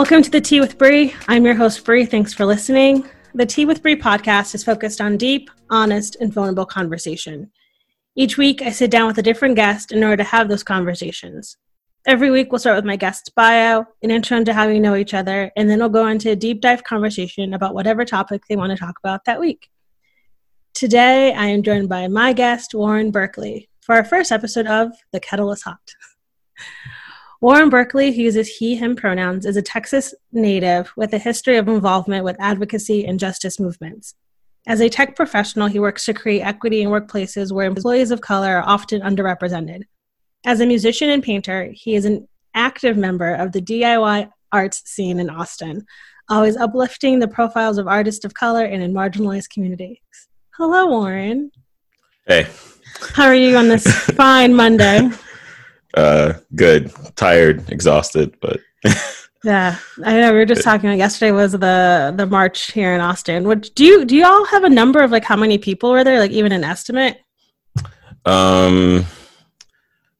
Welcome to the Tea with Bree. I'm your host, Bree. Thanks for listening. The Tea with Bree podcast is focused on deep, honest, and vulnerable conversation. Each week, I sit down with a different guest in order to have those conversations. Every week, we'll start with my guest's bio, an intro into how we know each other, and then we'll go into a deep dive conversation about whatever topic they want to talk about that week. Today, I am joined by my guest, Warren Berkeley, for our first episode of The Kettle is Hot. Warren Berkeley, who uses he, him pronouns, is a Texas native with a history of involvement with advocacy and justice movements. As a tech professional, he works to create equity in workplaces where employees of color are often underrepresented. As a musician and painter, he is an active member of the DIY arts scene in Austin, always uplifting the profiles of artists of color and in marginalized communities. Hello, Warren. Hey, How are you on this fine Monday? Uh, good, tired, exhausted, but Yeah, I know. We were just talking. About yesterday was the the march here in Austin. What do you do? You all have a number of like how many people were there? Like even an estimate? um,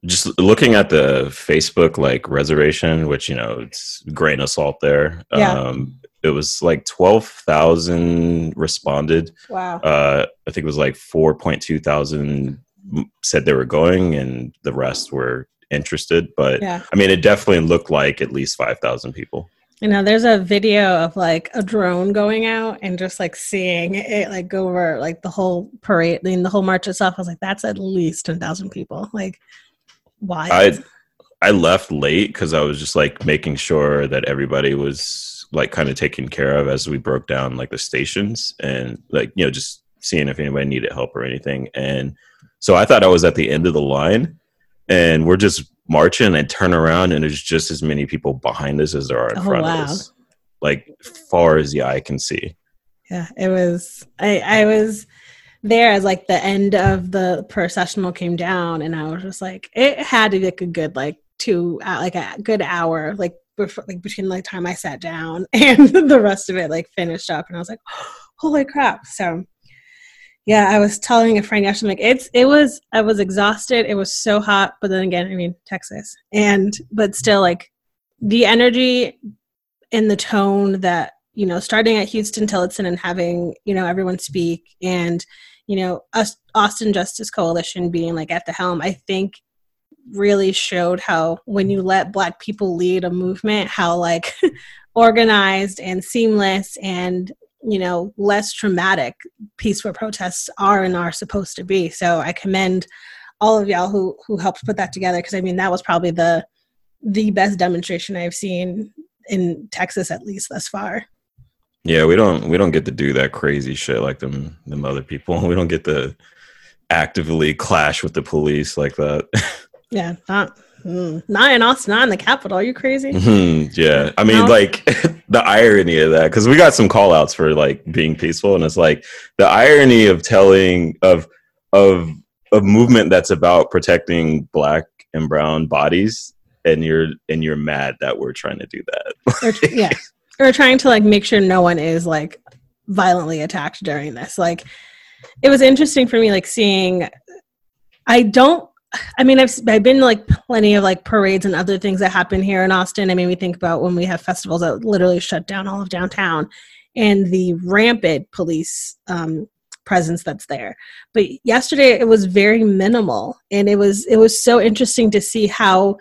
just looking at the Facebook like reservation, which you know it's grain of salt there. Yeah. Um, it was like twelve thousand responded. Wow. Uh, I think it was like four point two thousand said they were going, and the rest were interested. But Yeah. I mean, it definitely looked like at least five thousand people. You know, there's a video of like a drone going out and just like seeing it like go over like the whole parade, I mean, the whole march itself. I was like, that's at least ten thousand people. Like, why? I I left late because I was just like making sure that everybody was like kind of taken care of as we broke down like the stations and like you know just seeing if anybody needed help or anything. And so I thought I was at the end of the line, and we're just marching and turn around and there's just as many people behind us as there are in Oh, front wow. of us, like far as the eye can see. Yeah, it was. I I was there as like the end of the processional came down, and I was just like, it had to be like a good like two uh, like a good hour like before, like between the time I sat down and the rest of it like finished up, and I was like, holy crap! So. Yeah, I was telling a friend yesterday, like it's it was I was exhausted. It was so hot, but then again, I mean Texas, and but still like the energy and the tone that you know starting at huston tillotson and having you know everyone speak and you know us austin justice coalition being like at the helm i think really showed how when you let black people lead a movement how like organized and seamless and you know less traumatic peaceful protests are and are supposed to be so i commend all of y'all who who helped put that together because i mean that was probably the the best demonstration i've seen in Texas at least thus far. Yeah, we don't we don't get to do that crazy shit like them them other people. We don't get to actively clash with the police like that. Yeah, not mm, not in Austin, not in the capital. Are you crazy? Mhm, yeah, I mean, No. like the irony of that because we got some call outs for like being peaceful, and it's like the irony of telling of of a movement that's about protecting black and brown bodies, and you're and you're mad that we're trying to do that. or, yeah, or trying to like make sure no one is like violently attacked during this. Like, it was interesting for me, like seeing. I don't. I mean, I've I've been like plenty of like parades and other things that happen here in Austin. I mean, we think about when we have festivals that literally shut down all of downtown, and the rampant police um, presence that's there. But yesterday it was very minimal, and it was it was so interesting to see how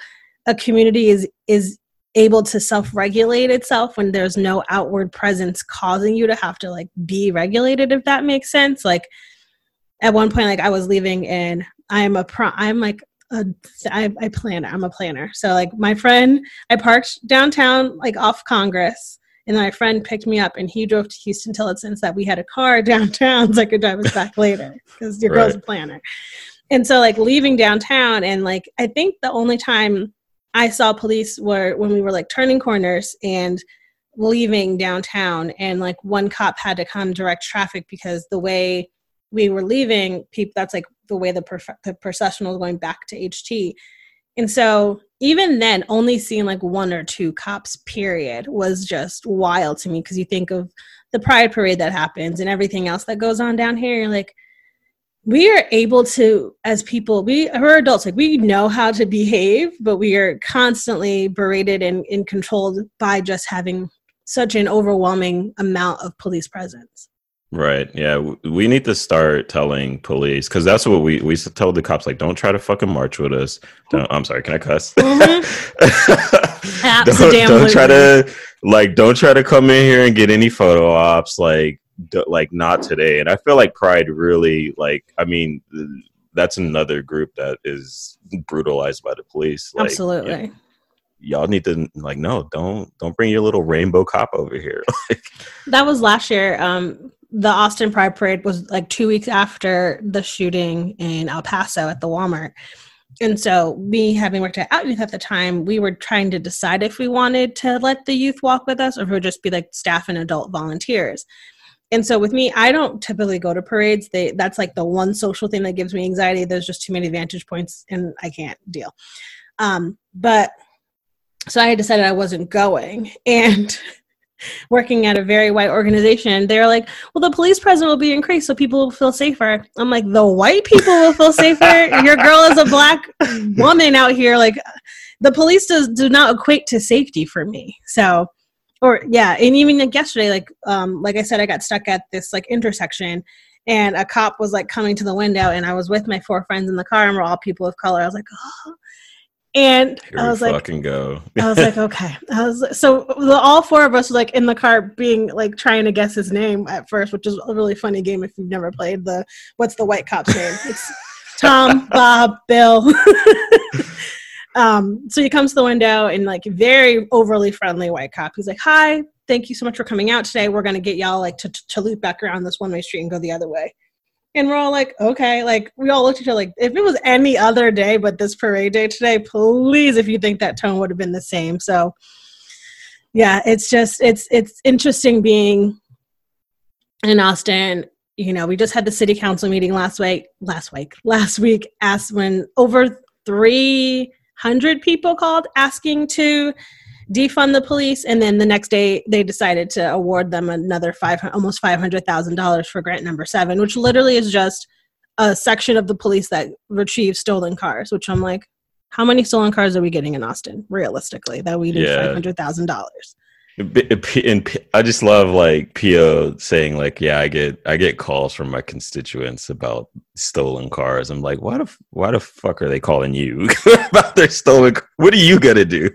a community is is able to self-regulate itself when there's no outward presence causing you to have to like be regulated if that makes sense like at one point like i was leaving and i'm a pro i'm like a I, I plan i'm a planner so like my friend i parked downtown like off congress And then my friend picked me up and he drove to Huston Tillotson so that we had a car downtown so I could drive us back later because your girl's a planner. And so like leaving downtown and like I think the only time I saw police were when we were like turning corners and leaving downtown and like one cop had to come direct traffic because the way we were leaving people that's like the way the, prof- the procession was going back to ht and so even then only seeing like one or two cops period was just wild to me because you think of the pride parade that happens and everything else that goes on down here you're like we are able to as people we we're adults like we know how to behave but we are constantly berated and, and controlled by just having such an overwhelming amount of police presence Right. Yeah. We need to start telling police because that's what we we told the cops like, don't try to fucking march with us. Don't, I'm sorry. Can I cuss? don't, don't try to like don't try to come in here and get any photo ops like d- like not today. And I feel like Pride really like I mean that's another group that is brutalized by the police. Like, absolutely y'all need to like no don't don't bring your little rainbow cop over here. That was last year. Um, the Austin Pride Parade was like two weeks after the shooting in El Paso at the Walmart. And so, me having worked at Out Youth at the time, we were trying to decide if we wanted to let the youth walk with us or if it would just be like staff and adult volunteers. And so, with me, I don't typically go to parades. They that's like the one social thing that gives me anxiety. There's just too many vantage points, and I can't deal. Um, but so I had decided I wasn't going, and working at a very white organization, they're like, well, the police presence will be increased so people will feel safer. I'm like, the white people will feel safer. Your girl is a black woman out here. Like, the police does do not equate to safety for me. So, or yeah, and even like yesterday, like, um, like I said, I got stuck at this like intersection. And a cop was like coming to the window, and I was with my four friends in the car, and we're all people of color. I was like, oh. And Here I was like, fucking go. I was like, okay. I was so the, all four of us were like in the car, being like trying to guess his name at first, which is a really funny game if you've never played the what's the white cop's name? It's Tom, Bob, Bill. um, so he comes to the window and like very overly friendly white cop. He's like, "Hi, thank you so much for coming out today. We're gonna get y'all like to to loop back around this one way street and go the other way." And we're all like, okay, like we all looked at each other like, if it was any other day but this parade day today, please, if you think that tone would have been the same. So, yeah, it's just it's it's interesting being in Austin. You know, we just had the city council meeting last week. Last week, last week, asked when over three hundred people called asking to defund the police, and then the next day they decided to award them another five almost five hundred thousand dollars for grant number seven, which literally is just a section of the police that retrieves stolen cars. Which I'm like, how many stolen cars are we getting in Austin realistically that we need Yeah. five hundred thousand dollars? Uh, and I just love like Pool saying like, yeah, I get I get calls from my constituents about stolen cars. I'm like, why the why the fuck are they calling you about their stolen? What are you gonna do?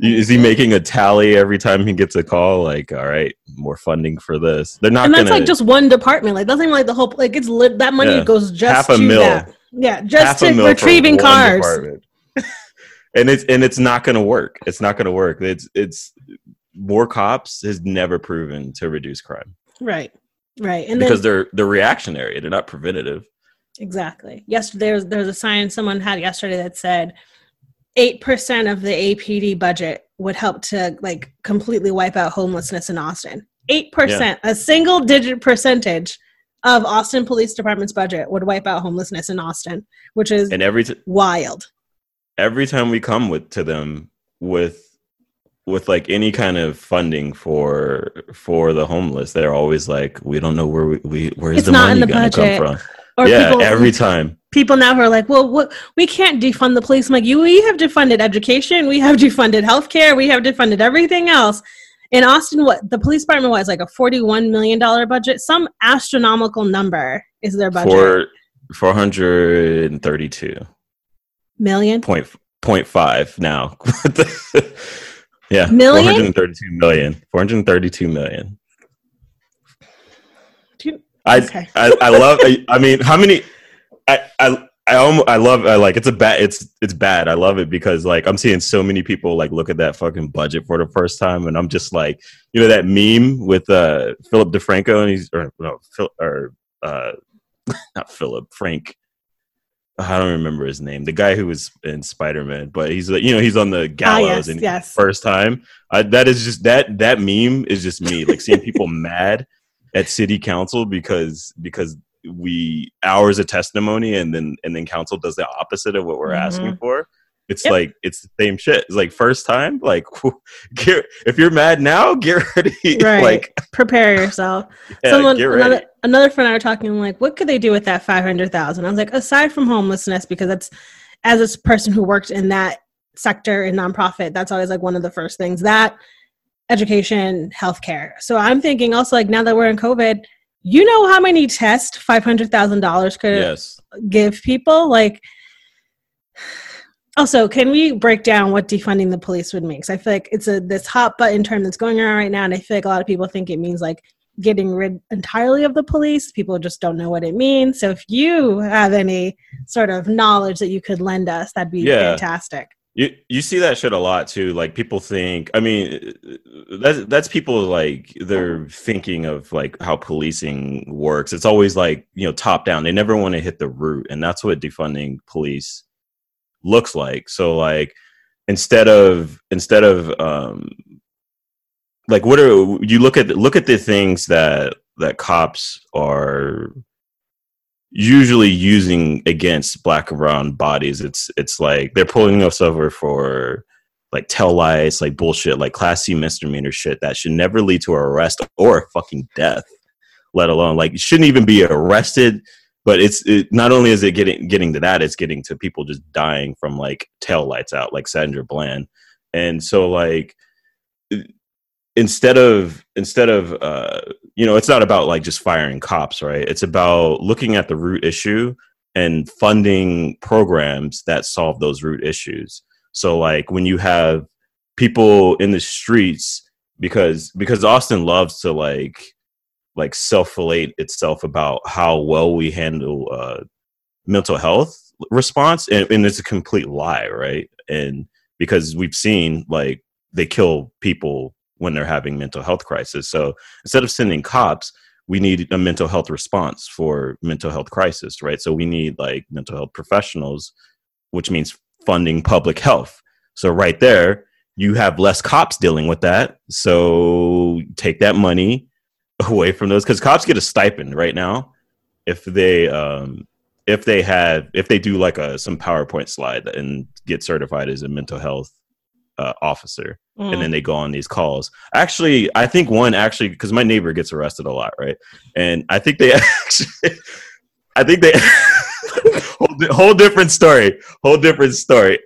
Is he making a tally every time he gets a call? Like, all right, more funding for this. They're not and that's gonna like just one department. Like that's not even like the whole. Like it's lit, that money Yeah. goes just Half a to mil. that. Yeah, just half to retrieving cars. and it's and it's not going to work. It's not going to work. It's it's more cops has never proven to reduce crime Right, right, and because then they're they're reactionary. They're not preventative. exactly. Yesterday, there's there's a sign someone had yesterday that said eight percent of the APD budget would help to like completely wipe out homelessness in Austin. Eight percent, a single digit percentage of Austin Police Department's budget would wipe out homelessness in Austin, which is And every t- wild. every time we come with to them with with like any kind of funding for for the homeless, they're always like, we don't know where we, we where's It's the money going to come from. Or yeah, people, every time. people now who are like, well, what, we can't defund the police. I'm like, you, we have defunded education, we have defunded healthcare, we have defunded everything else. In Austin, what the police department was like a forty-one million dollar budget, some astronomical number is their budget. For four hundred and thirty two. million, point point five now. yeah, Million? 432 million. 432 million. I, Okay. I I love. I, I mean, how many? I, I I almost, I love I like it's a bad it's it's bad. I love it because like I'm seeing so many people like look at that fucking budget for the first time, and I'm just like, you know, that meme with uh Philip DeFranco and he's or no Phil or uh not Philip Frank. I don't remember his name. The guy who was in Spider Man, but he's like, you know, he's on the gallows Ah, yes, and yes. first time. I, that is just that that meme is just me like seeing people mad at city council because because we hours of testimony and then and then council does the opposite of what we're mm-hmm. asking for. It's Yep. like it's the same shit. It's like first time, like get, if you're mad now, get ready. Right. like Prepare yourself. yeah, Someone, another, another friend and I were talking like, what could they do with that five hundred thousand? I was like, aside from homelessness, because that's as a person who worked in that sector in nonprofit, that's always like one of the first things that education, healthcare. So I'm thinking also like now that we're in COVID, you know how many tests five hundred thousand dollars could yes. give people like also can we break down what defunding the police would mean because i feel like it's a this hot button term that's going around right now and i feel like a lot of people think it means like getting rid entirely of the police people just don't know what it means so if you have any sort of knowledge that you could lend us that'd be Yeah. fantastic You you see that shit a lot too. Like people think. I mean, that's that's people like they're thinking of like how policing works. It's always like you know top down. They never want to hit the root, and that's what defunding police looks like. So like instead of instead of um like what are you look at look at the things that that cops are usually using against black and brown bodies. It's it's like they're pulling us over for like tail lights like bullshit like class C misdemeanor shit that should never lead to arrest or a fucking death let alone like shouldn't even be arrested. But it's it, not only is it getting getting to that it's getting to people just dying from like tail lights out like sandra bland. And so like instead of instead of uh you know it's not about like just firing cops right? It's about looking at the root issue and funding programs that solve those root issues. So like when you have people in the streets because because austin loves to like like self-filate itself about how well we handle uh mental health response and, and it's a complete lie right? And because we've seen like they kill people when they're having mental health crisis. So instead of sending cops we need a mental health response for mental health crisis right? So we need like mental health professionals which means funding public health. So right there you have less cops dealing with that. So take that money away from those because cops get a stipend right now if they um if they have if they do like a some powerpoint slide and get certified as a mental health uh, officer Mm. and then they go on these calls. Actually, I think one actually because my neighbor gets arrested a lot, right? And I think they actually, I think they whole, whole different story, whole different story.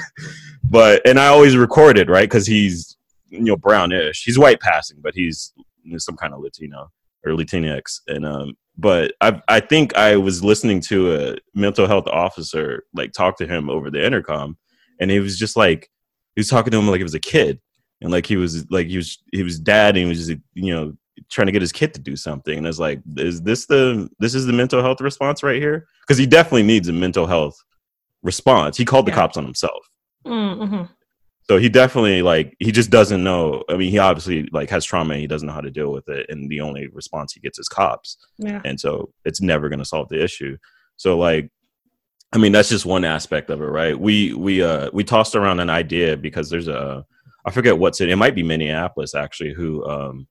but and I always record it, right? Because he's you know brownish. He's white passing, but he's you know, some kind of Latino or Latinx. And um, but I I think I was listening to a mental health officer like talk to him over the intercom, and he was just like he was talking to him like he was a kid. And like he was like he was he was dad and he was just you know trying to get his kid to do something. And it's like is this the this is the mental health response right here? Because he definitely needs a mental health response. He called the Yeah. cops on himself. Mm, mhm. so he definitely like he just doesn't know. I mean he obviously like has trauma and he doesn't know how to deal with it. And the only response he gets is cops. Yeah. And so it's never going to solve the issue. So like i mean that's just one aspect of it right? We we uh we tossed around an idea because there's a i forget what's it it might be minneapolis actually who um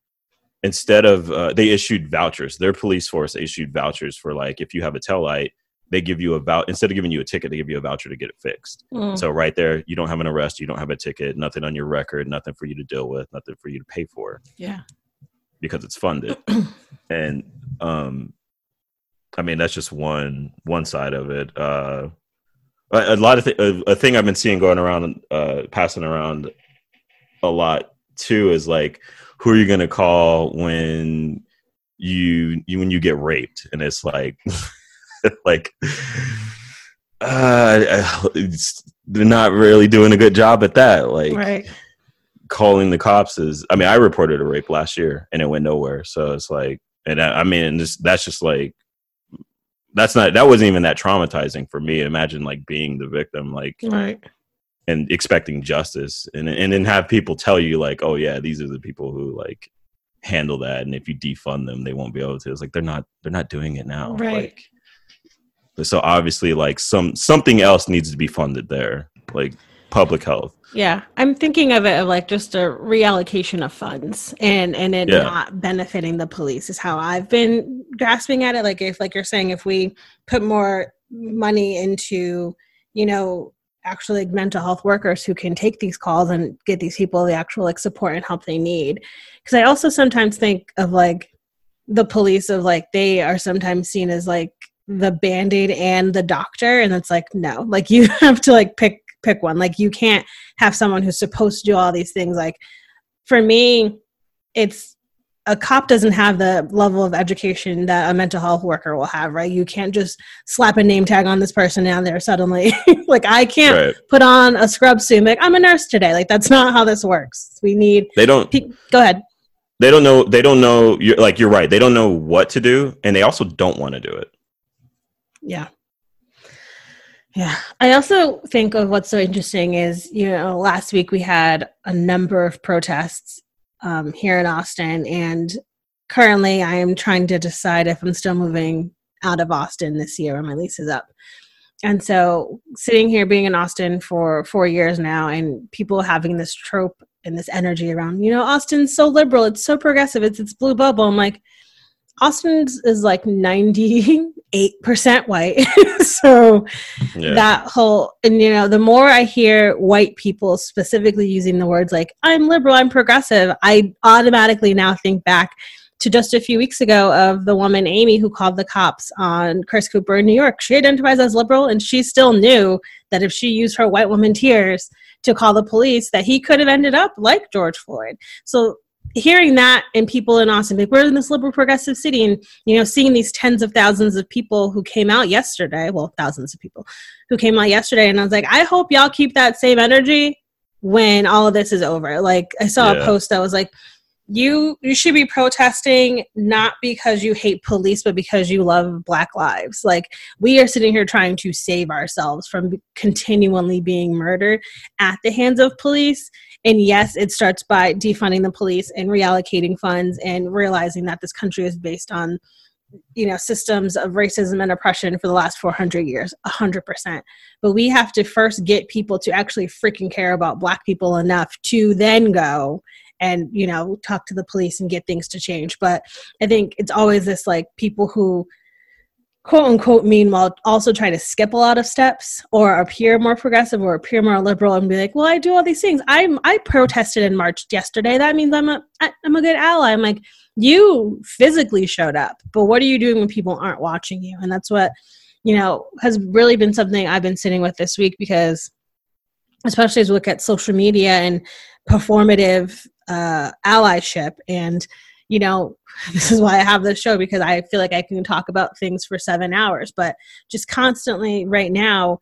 instead of uh, they issued vouchers. Their police force issued vouchers for like if you have a tail light they give you a voucher instead of giving you a ticket they give you a voucher to get it fixed. Mm. so right there you don't have an arrest you don't have a ticket nothing on your record nothing for you to deal with nothing for you to pay for. Yeah. Because it's funded. And um i mean that's just one one side of it. Uh a, a lot of th- a, a thing i've been seeing going around uh passing around a lot too is like who are you going to call when you, you when you get raped? And it's like like uh it's, they're not really doing a good job at that. Like right. calling the cops is i mean i reported a rape last year and it went nowhere. So it's like and i, I mean just, that's just like that's not that wasn't even that traumatizing for me. Imagine like being the victim, like Right. and expecting justice, and and then have people tell you like, oh yeah, these are the people who like handle that, and if you defund them, they won't be able to. It's like they're not they're not doing it now. Right. Like, so obviously, like some something else needs to be funded there, like public health. Yeah, I'm thinking of it of like just a reallocation of funds and and it Yeah. not benefiting the police is how I've been grasping at it. Like if like you're saying, if we put more money into, you know, actually like mental health workers who can take these calls and get these people the actual like support and help they need. Because I also sometimes think of like the police of like they are sometimes seen as like the band-aid and the doctor and it's like no like you have to like pick pick one. Like you can't have someone who's supposed to do all these things. Like for me it's a cop doesn't have the level of education that a mental health worker will have right? You can't just slap a name tag on this person down there suddenly like i can't Right. put on a scrub suit like i'm a nurse today. Like that's not how this works. We need They don't pe- go ahead. They don't know they don't know you're like you're right. They don't know what to do and they also don't want to do it. Yeah. Yeah. I also think of what's so interesting is, you know, last week we had a number of protests um, here in Austin, and currently I am trying to decide if I'm still moving out of Austin this year when my lease is up. And so, sitting here being in Austin for four years now, and people having this trope and this energy around, you know, Austin's so liberal, it's so progressive, it's its blue bubble. I'm like, Austin is like 98% white. so yeah that whole, and you know, the more I hear white people specifically using the words like, I'm liberal, I'm progressive, I automatically now think back to just a few weeks ago of the woman Amy who called the cops on Chris Cooper in New York. She identifies as liberal and she still knew that if she used her white woman tears to call the police that he could have ended up like George Floyd. So hearing that and people in Austin, like we're in this liberal progressive city, and you know, seeing these tens of thousands of people who came out yesterday, well, thousands of people who came out yesterday, and I was like, I hope y'all keep that same energy when all of this is over. Like I saw Yeah. a post that was like, you you should be protesting not because you hate police, but because you love Black lives. Like we are sitting here trying to save ourselves from continually being murdered at the hands of police. And yes, it starts by defunding the police and reallocating funds and realizing that this country is based on you know systems of racism and oppression for the last 400 years 100% but we have to first get people to actually freaking care about black people enough to then go and you know talk to the police and get things to change. But i think it's always this like people who quote unquote meanwhile also trying to skip a lot of steps or appear more progressive or appear more liberal and be like well i do all these things. I'm i protested and marched yesterday. That means i'm a i'm a good ally. I'm like you physically showed up but what are you doing when people aren't watching you? And that's what you know has really been something i've been sitting with this week because especially as we look at social media and performative uh, allyship and you know this is why i have this show because i feel like i can talk about things for seven hours but just constantly right now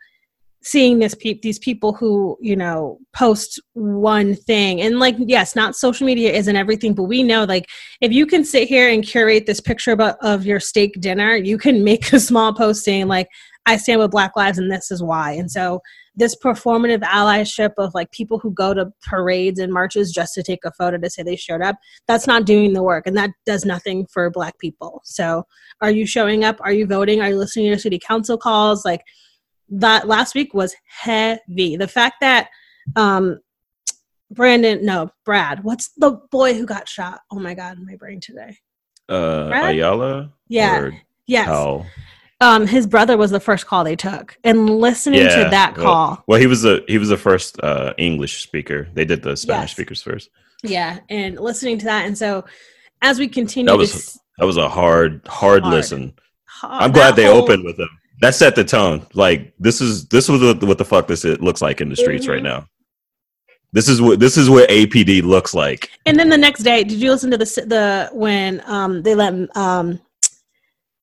seeing this pe- these people who you know post one thing. And like yes not social media isn't everything but we know like if you can sit here and curate this picture about, of your steak dinner you can make a small post saying like i stand with black lives and this is why. And so this performative allyship of like people who go to parades and marches just to take a photo to say they showed up that's not doing the work and that does nothing for black people. So are you showing up? Are you voting? Are you listening to your city council calls? Like that last week was heavy. The fact that um brandon no brad what's the boy who got shot? Oh my god in my brain today. Uh Brad? ayala Yeah. yes. Hal? Um his brother was the first call they took. And listening to that well- call. well he was the he was the first uh english speaker. They did the spanish Yes. speakers first. Yeah and listening to that and so as we continue That was- s- that was a hard hard, Hard. listen. Ha- i'm glad they whole- opened with him that set the tone. Like this is this was what, what the fuck this it looks like in the streets right Mhm. now. This is what this is what apd looks like. And then the next day, did you listen to the the when um they let um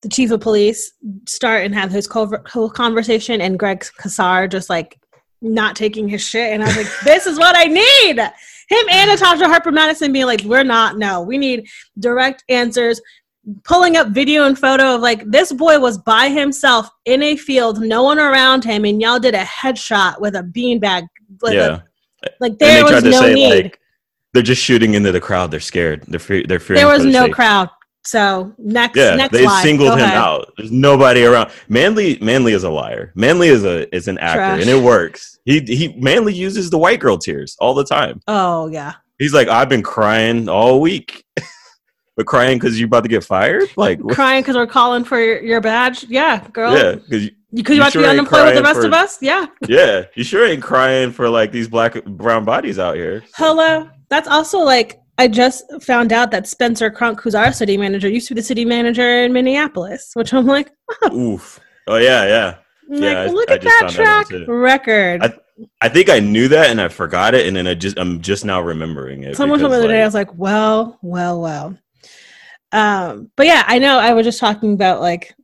the chief of police start and have his whole conversation and Greg Casar just like not taking his shit and I was like, this is what I need. Him and Natasha Harper Madison being like, we're not. No, we need direct answers. pulling up video and photo of like this boy was by himself in a field, no one around him, and y'all did a headshot with a beanbag. Like, yeah. like there they was no say, need. like, they're just shooting into the crowd. They're scared. They're fe- they're fearing. there was no safety. crowd. So next, Yeah, next they slide. singled Go him ahead. out. There's nobody around. Manley, Manley is a liar. Manley is a is an actor, Trash. and it works. He he Manley uses the white girl tears all the time. Oh yeah, He's like, I've been crying all week, but crying because you're about to get fired. Like, crying because we're calling for your, your badge. Yeah, girl. yeah, because You You you about to be unemployed with the rest for- of us? Yeah. yeah, you sure ain't crying for like these black brown bodies out here. Hello. That's also like I just found out that Spencer Cronk, who's our city manager, used to be the city manager in Minneapolis, which I'm like, Oof. Oh yeah, yeah. I'm Yeah, like I- look I at just that track record. I- I think I knew that and I forgot it, and then I just I'm just now remembering it. Someone told me the other day, I was like, well, well, well. Um, but yeah, I know I was just talking about like,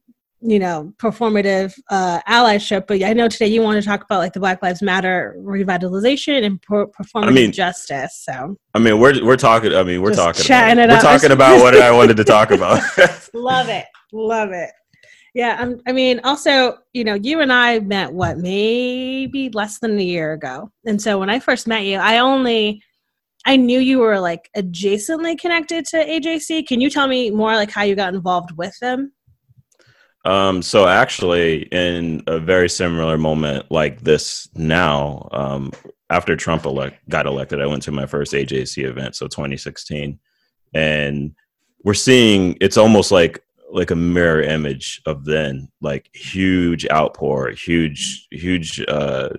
you know, performative uh, allyship, but I know today you want to talk about like the Black Lives Matter revitalization and per- performative mean- justice. So I mean, we're we're talking. I mean, we're Just talking. chatting about, it We're up. talking about what I wanted to talk about. love it, love it. Yeah, um, I mean, also, you know, you and I met what maybe less than a year ago, and so when I first met you, I only I knew you were like adjacently connected to AJC. Can you tell me more like how you got involved with them? Um, so actually, in a very similar moment like this now, um, after Trump elect got elected, I went to my first AJC event, so 2016, and we're seeing it's almost like like a mirror image of then, like huge outpour, huge, huge. Uh,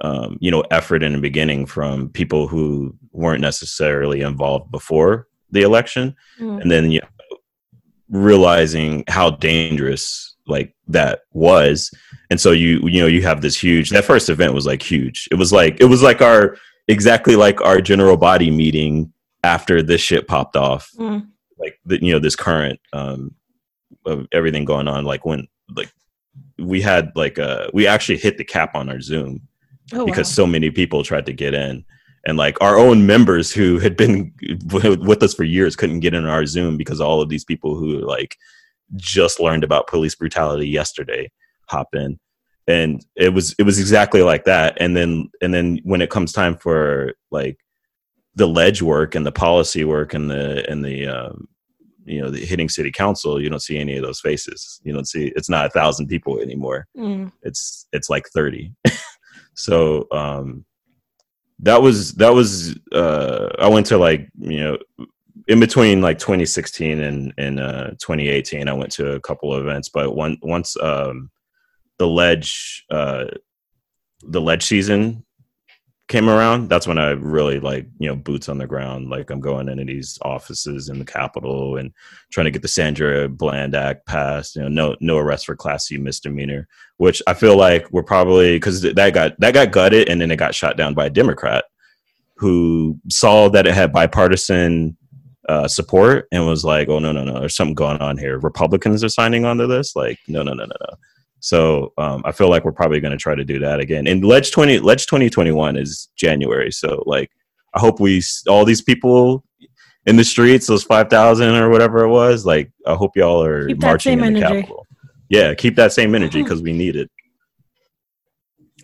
um, you know, effort in the beginning from people who weren't necessarily involved before the election, and then realizing how dangerous like that was, and so you you know you have this huge. That first event was like huge. It was like it was like our exactly like our general body meeting after this shit popped off, Mm. like the, you know this current um of everything going on. Like when like we had like uh we actually hit the cap on our Zoom Oh, because so many people tried to get in and like our own members who had been with us for years couldn't get in our zoom because all of these people who like just learned about police brutality yesterday hop in. And it was it was exactly like that. And then and then when it comes time for like the ledge work and the policy work and the and the um you know the hitting city council you don't see any of those faces. You don't see it's not a thousand people anymore. Mm. it's it's like 30 so um that was that was uh i went to like you know in between like 2016 and and uh 2018 i went to a couple of events but one once um the ledge uh the ledge season came around that's when i really like you know boots on the ground like i'm going into these offices in the capitol and trying to get the sandra bland act passed you know no no arrest for class c misdemeanor which I feel like we're probably because that got that got gutted and then it got shot down by a Democrat who saw that it had bipartisan uh, support and was like, "Oh no, no, no, there's something going on here. Republicans are signing onto this. Like, no, no, no, no, no." So um, I feel like we're probably going to try to do that again. And Ledge twenty Ledge twenty twenty one is January, so like I hope we all these people in the streets, those five thousand or whatever it was. Like I hope y'all are Keep marching in the energy. Capitol yeah keep that same energy because we need it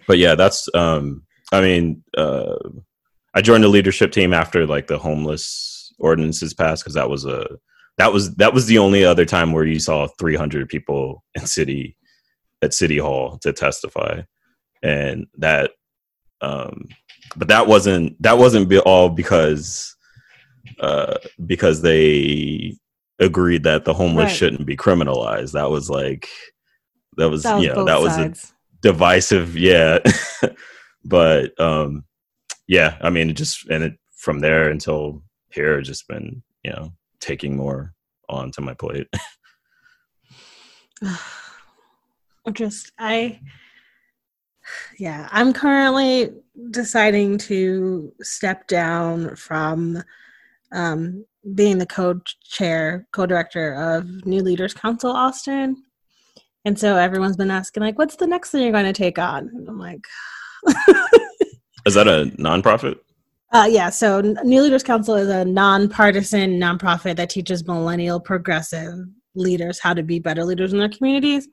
but yeah that's um i mean uh i joined the leadership team after like the homeless ordinances passed because that was a that was that was the only other time where you saw 300 people in city at city hall to testify and that um but that wasn't that wasn't all because uh because they agreed that the homeless Right. shouldn't be criminalized that was like that was, That was you know that was a divisive yeah but um yeah i mean it just and it from there until here just been you know taking more onto my plate just I yeah, I'm currently deciding to step down from um, being the co-chair, co-director of New Leaders Council Austin. And so everyone's been asking like what's the next thing you're going to take on? And I'm like is that a nonprofit Uh, yeah, so New Leaders Council is a nonpartisan nonprofit that teaches millennial progressive leaders how to be better leaders in their communities.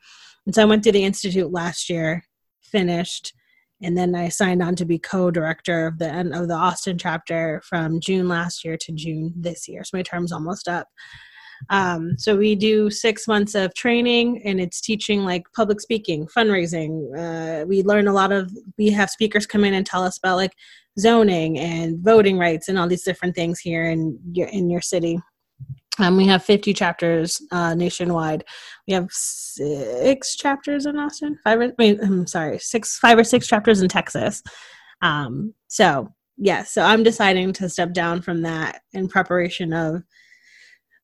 And so I went to the institute last year, finished, and then I signed on to be co-director of the of the Austin chapter from June last year to June this year. So my term's almost up. Um, so we do six months of training, and it's teaching like public speaking, fundraising. Uh, we learn a lot of. We have speakers come in and tell us about like zoning and voting rights and all these different things here in your in your city. Um, we have 50 chapters uh, nationwide. We have six chapters in Austin. Five, or, mean, I'm sorry, six, five or six chapters in Texas. Um, so yeah, so I'm deciding to step down from that in preparation of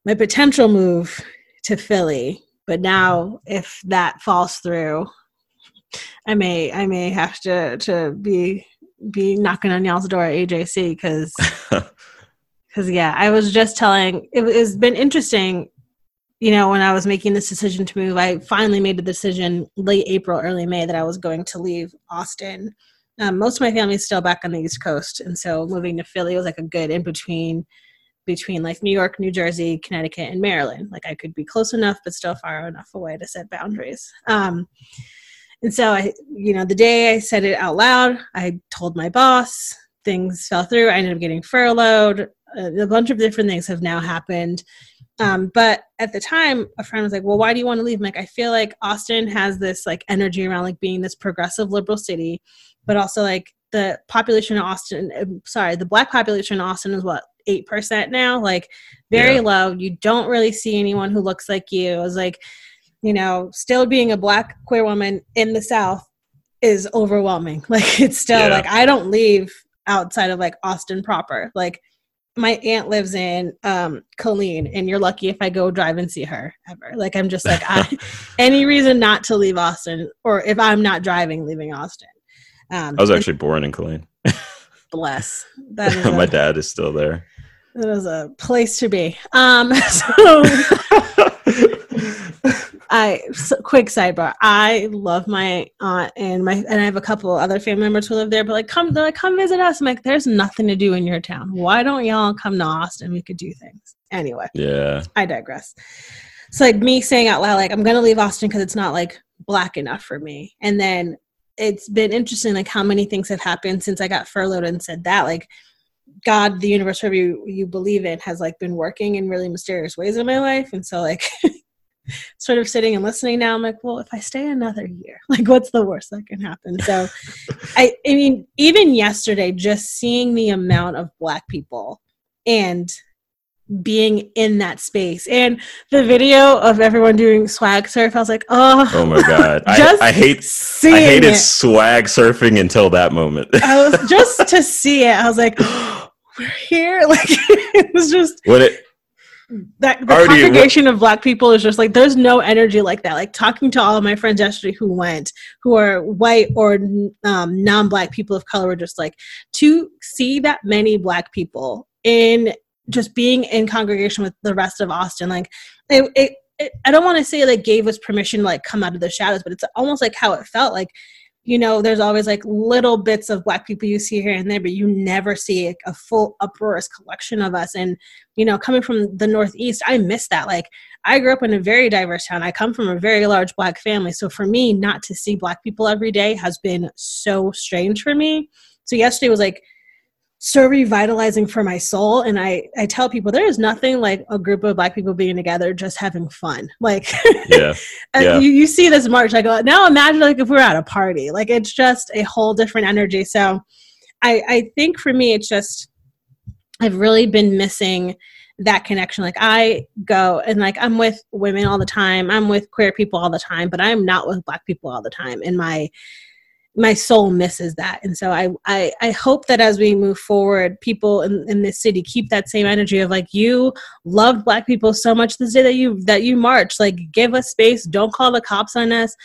my potential move to Philly. But now, if that falls through, I may I may have to to be be knocking on y'all's door at AJC because because yeah, I was just telling it, it's been interesting. You know, when I was making this decision to move, I finally made the decision late April, early May that I was going to leave Austin. Um, most of my family is still back on the East Coast, and so moving to Philly was like a good in between between like New York, New Jersey, Connecticut, and Maryland. Like I could be close enough, but still far enough away to set boundaries. Um, and so I, you know, the day I said it out loud, I told my boss. Things fell through. I ended up getting furloughed. A, bunch of different things have now happened. Um, but at the time, a friend was like, "Well, why do you want to leave?" I'm like, I feel like Austin has this like energy around like being this progressive liberal city, but also like the population in Austin. Um, sorry, the black population in Austin is what eight percent now, like very yeah. low. You don't really see anyone who looks like you. It was like you know, still being a black queer woman in the South is overwhelming. Like it's still yeah. like I don't leave outside of like Austin proper. Like my aunt lives in um Killeen and you're lucky if I go drive and see her ever. Like I'm just like I, any reason not to leave Austin or if I'm not driving leaving Austin. Um, I was actually born in Killeen. bless. That is my a, dad is still there. That is a place to be. Um so I so, quick sidebar. I love my aunt and my and I have a couple other family members who live there. But like, come they're like, come visit us. I'm like, there's nothing to do in your town. Why don't y'all come to Austin? We could do things. Anyway. Yeah. I digress. It's like me saying out loud, like, I'm gonna leave Austin because it's not like black enough for me. And then it's been interesting, like how many things have happened since I got furloughed and said that. Like God, the universe, whatever you, you believe in, has like been working in really mysterious ways in my life. And so like sort of sitting and listening now. I'm like well if i stay another year like what's the worst that can happen? So i i mean even yesterday just seeing the amount of black people and being in that space and the video of everyone doing swag surf i was like oh. Oh my god. I, I hate i hated it. swag surfing until that moment. I was just to see it i was like oh, we're here. Like it was just what it that the Already, congregation of black people is just like there's no energy like that. Like talking to all of my friends yesterday who went who are white or um, non-black people of color were just like to see that many black people in just being in congregation with the rest of austin like it, it, it i don't want to say like gave us permission to like come out of the shadows but it's almost like how it felt like you know, there's always like little bits of black people you see here and there, but you never see like, a full uproarious collection of us. And, you know, coming from the Northeast, I miss that. Like, I grew up in a very diverse town. I come from a very large black family. So for me, not to see black people every day has been so strange for me. So yesterday was like, so revitalizing for my soul and i i tell people there is nothing like a group of black people being together just having fun like yeah, uh, yeah. You, you see this march i go now imagine like if we are at a party like it's just a whole different energy so i i think for me it's just i've really been missing that connection like i go and like i'm with women all the time i'm with queer people all the time but i'm not with black people all the time in my my soul misses that. And so I, I i hope that as we move forward people in, in this city keep that same energy of like you loved black people so much this day that you that you march like give us space. Don't call the cops on us.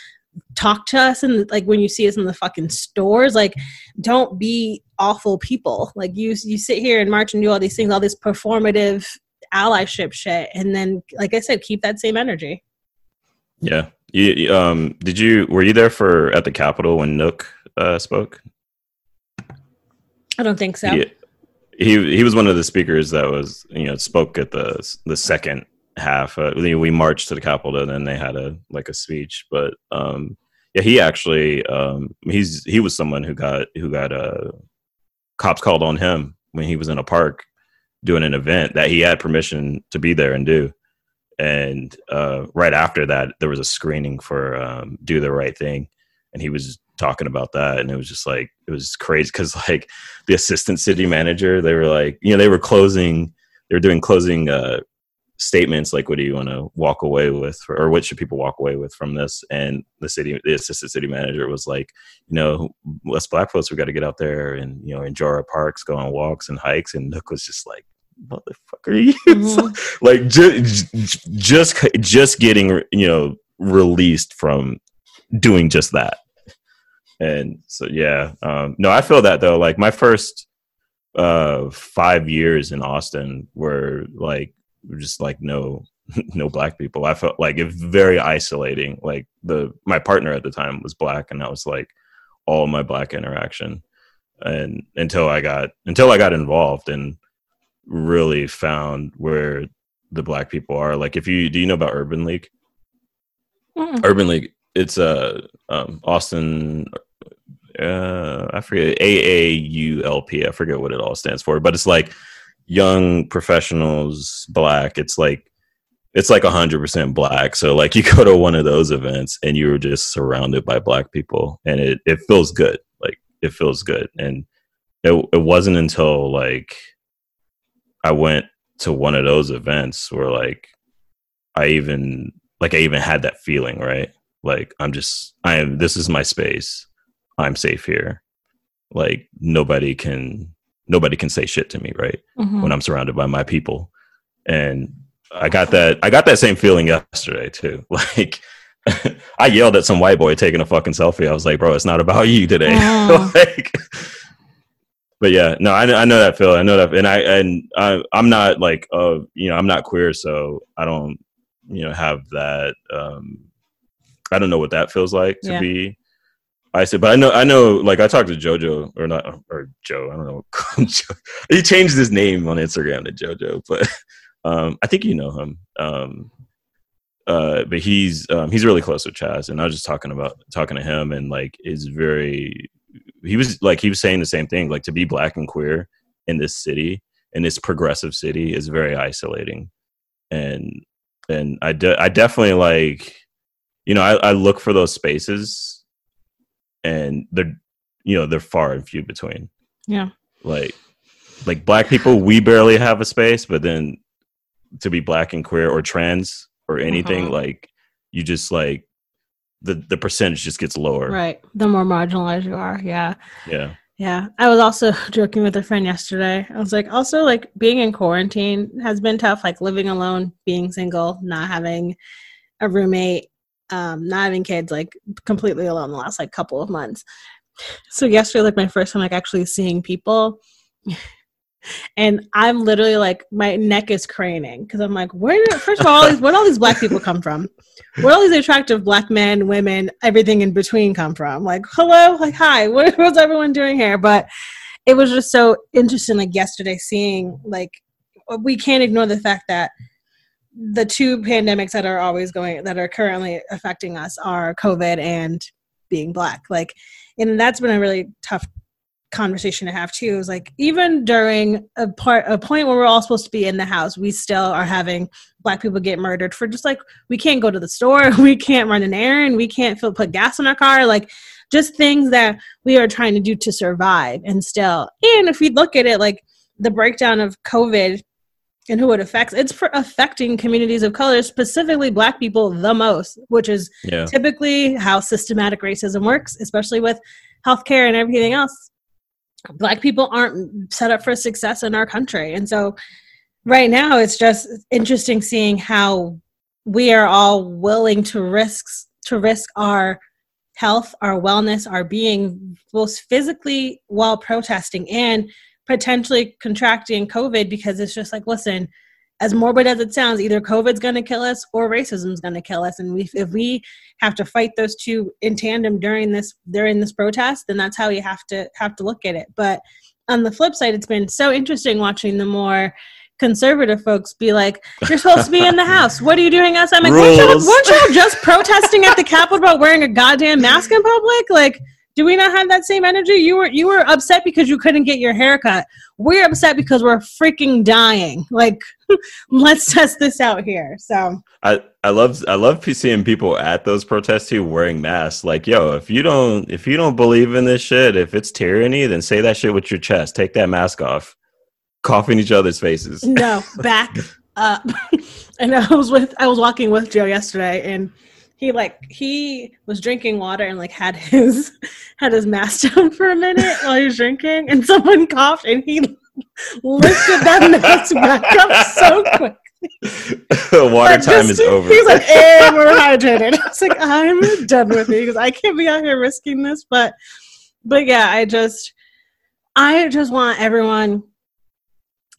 Talk to us and like when you see us in the fucking stores. Like don't be awful people. Like you you sit here and march and do all these things all this performative allyship shit and then like i said keep that same energy. Yeah you, um, did you were you there for at the Capitol when Nook uh, spoke? I don't think so. Yeah. he he was one of the speakers that was you know spoke at the the second half. Uh, we, we marched to the Capitol, and then they had a like a speech. But um, yeah, he actually um, he's he was someone who got who got uh, cops called on him when he was in a park doing an event that he had permission to be there and do. And uh, right after that, there was a screening for um, "Do the Right Thing," and he was talking about that, and it was just like it was crazy because like the assistant city manager, they were like, you know, they were closing, they were doing closing uh, statements like, "What do you want to walk away with, or what should people walk away with from this?" And the city, the assistant city manager was like, you know, us black folks, we got to get out there and you know enjoy our parks, go on walks and hikes, and Nook was just like, motherfucker. You mm-hmm. like just just just getting you know released from doing just that. And so yeah um no i feel that though. Like my first uh five years in austin were like just like no no black people. I felt like it very isolating. Like the my partner at the time was black and that was like all my black interaction. And until i got until i got involved and really found where the black people are. Like, if you do you know about Urban League? Mm-mm. Urban League, it's a uh, um, Austin. Uh, I forget AAULP. I forget what it all stands for, but it's like young professionals, black. It's like it's like hundred percent black. So like you go to one of those events and you're just surrounded by black people, and it it feels good. Like it feels good, and it it wasn't until like I went to one of those events where like I even like I even had that feeling, right? Like I'm just I am this is my space. I'm safe here. Like nobody can nobody can say shit to me, right? Mm-hmm. When I'm surrounded by my people. And I got that I got that same feeling yesterday too. Like I yelled at some white boy taking a fucking selfie. I was like, bro, it's not about you today. Mm. like but yeah, no, I, I know that Phil. I know that, and I and I, I'm not like, uh, you know, I'm not queer, so I don't, you know, have that. Um, I don't know what that feels like to yeah. be. I said, but I know, I know, like I talked to JoJo or not, or Joe. I don't know. he changed his name on Instagram to JoJo, but um, I think you know him. Um, uh, but he's um, he's really close with Chas, and I was just talking about talking to him, and like is very he was like he was saying the same thing like to be black and queer in this city in this progressive city is very isolating. And and i de- i definitely like you know I, I look for those spaces and they're you know they're far and few between. Yeah. Like like black people we barely have a space but then to be black and queer or trans or anything uh-huh. like you just like the the percentage just gets lower. Right. The more marginalized you are. Yeah. Yeah. Yeah. I was also joking with a friend yesterday. I was like, also like being in quarantine has been tough, like living alone, being single, not having a roommate, um, not having kids, like completely alone the last like couple of months. So yesterday, like my first time like actually seeing people and I'm literally like my neck is craning because I'm like, where? First of all, all these, where all these black people come from? Where all these attractive black men, women, everything in between come from? Like, hello, like, hi, what, what's everyone doing here? But it was just so interesting, like yesterday, seeing like we can't ignore the fact that the two pandemics that are always going that are currently affecting us are COVID and being black. Like, and that's been a really tough conversation to have too is like even during a part a point where we're all supposed to be in the house we still are having black people get murdered for just like we can't go to the store we can't run an errand we can't fill, put gas in our car like just things that we are trying to do to survive and still and if we look at it like the breakdown of covid and who it affects it's for affecting communities of color specifically black people the most which is yeah. typically how systematic racism works especially with healthcare and everything else black people aren't set up for success in our country. And so right now it's just interesting seeing how we are all willing to risk to risk our health our wellness our being both physically while protesting and potentially contracting covid because it's just like listen as morbid as it sounds, either COVID's going to kill us or racism's going to kill us. And we, if we have to fight those two in tandem during this during this protest, then that's how you have to have to look at it. But on the flip side, it's been so interesting watching the more conservative folks be like, "You're supposed to be in the house. What are you doing outside?" I'm like, weren't you, Rules. weren't you just protesting at the Capitol about wearing a goddamn mask in public? Like, do we not have that same energy? You were you were upset because you couldn't get your haircut. We're upset because we're freaking dying. Like, let's test this out here. So I, I love I love seeing people at those protests who wearing masks. Like, yo, if you don't if you don't believe in this shit, if it's tyranny, then say that shit with your chest. Take that mask off. Coughing each other's faces. no back up and i was with i was walking with joe yesterday and he like he was drinking water and like had his had his mask down for a minute while he was drinking and someone coughed and he lifted that mask back up so quick Water time is over. he's like and we're hydrated i was like i'm done with you because i can't be out here risking this but but yeah i just i just want everyone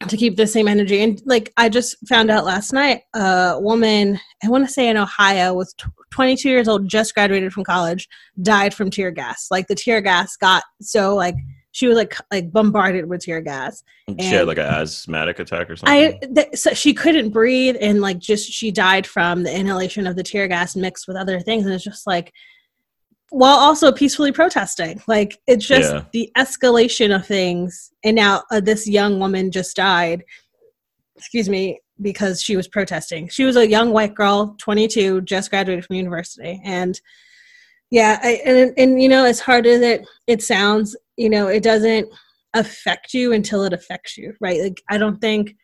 to keep the same energy. And like I just found out last night, a woman, I want to say in Ohio, was tw 22 years old, just graduated from college, died from tear gas. Like the tear gas got so like she was like like bombarded with tear gas. she had like an asthmatic attack or I something. th- so she couldn't breathe and like just she died from the inhalation of the tear gas mixed with other things and it's just like while also peacefully protesting like it's just Yeah. the escalation of things and now uh, this young woman just died excuse me because she was protesting she was a young white girl 22 just graduated from university and yeah I, and and you know as hard as it it sounds you know it doesn't affect you until it affects you right? Like i don't think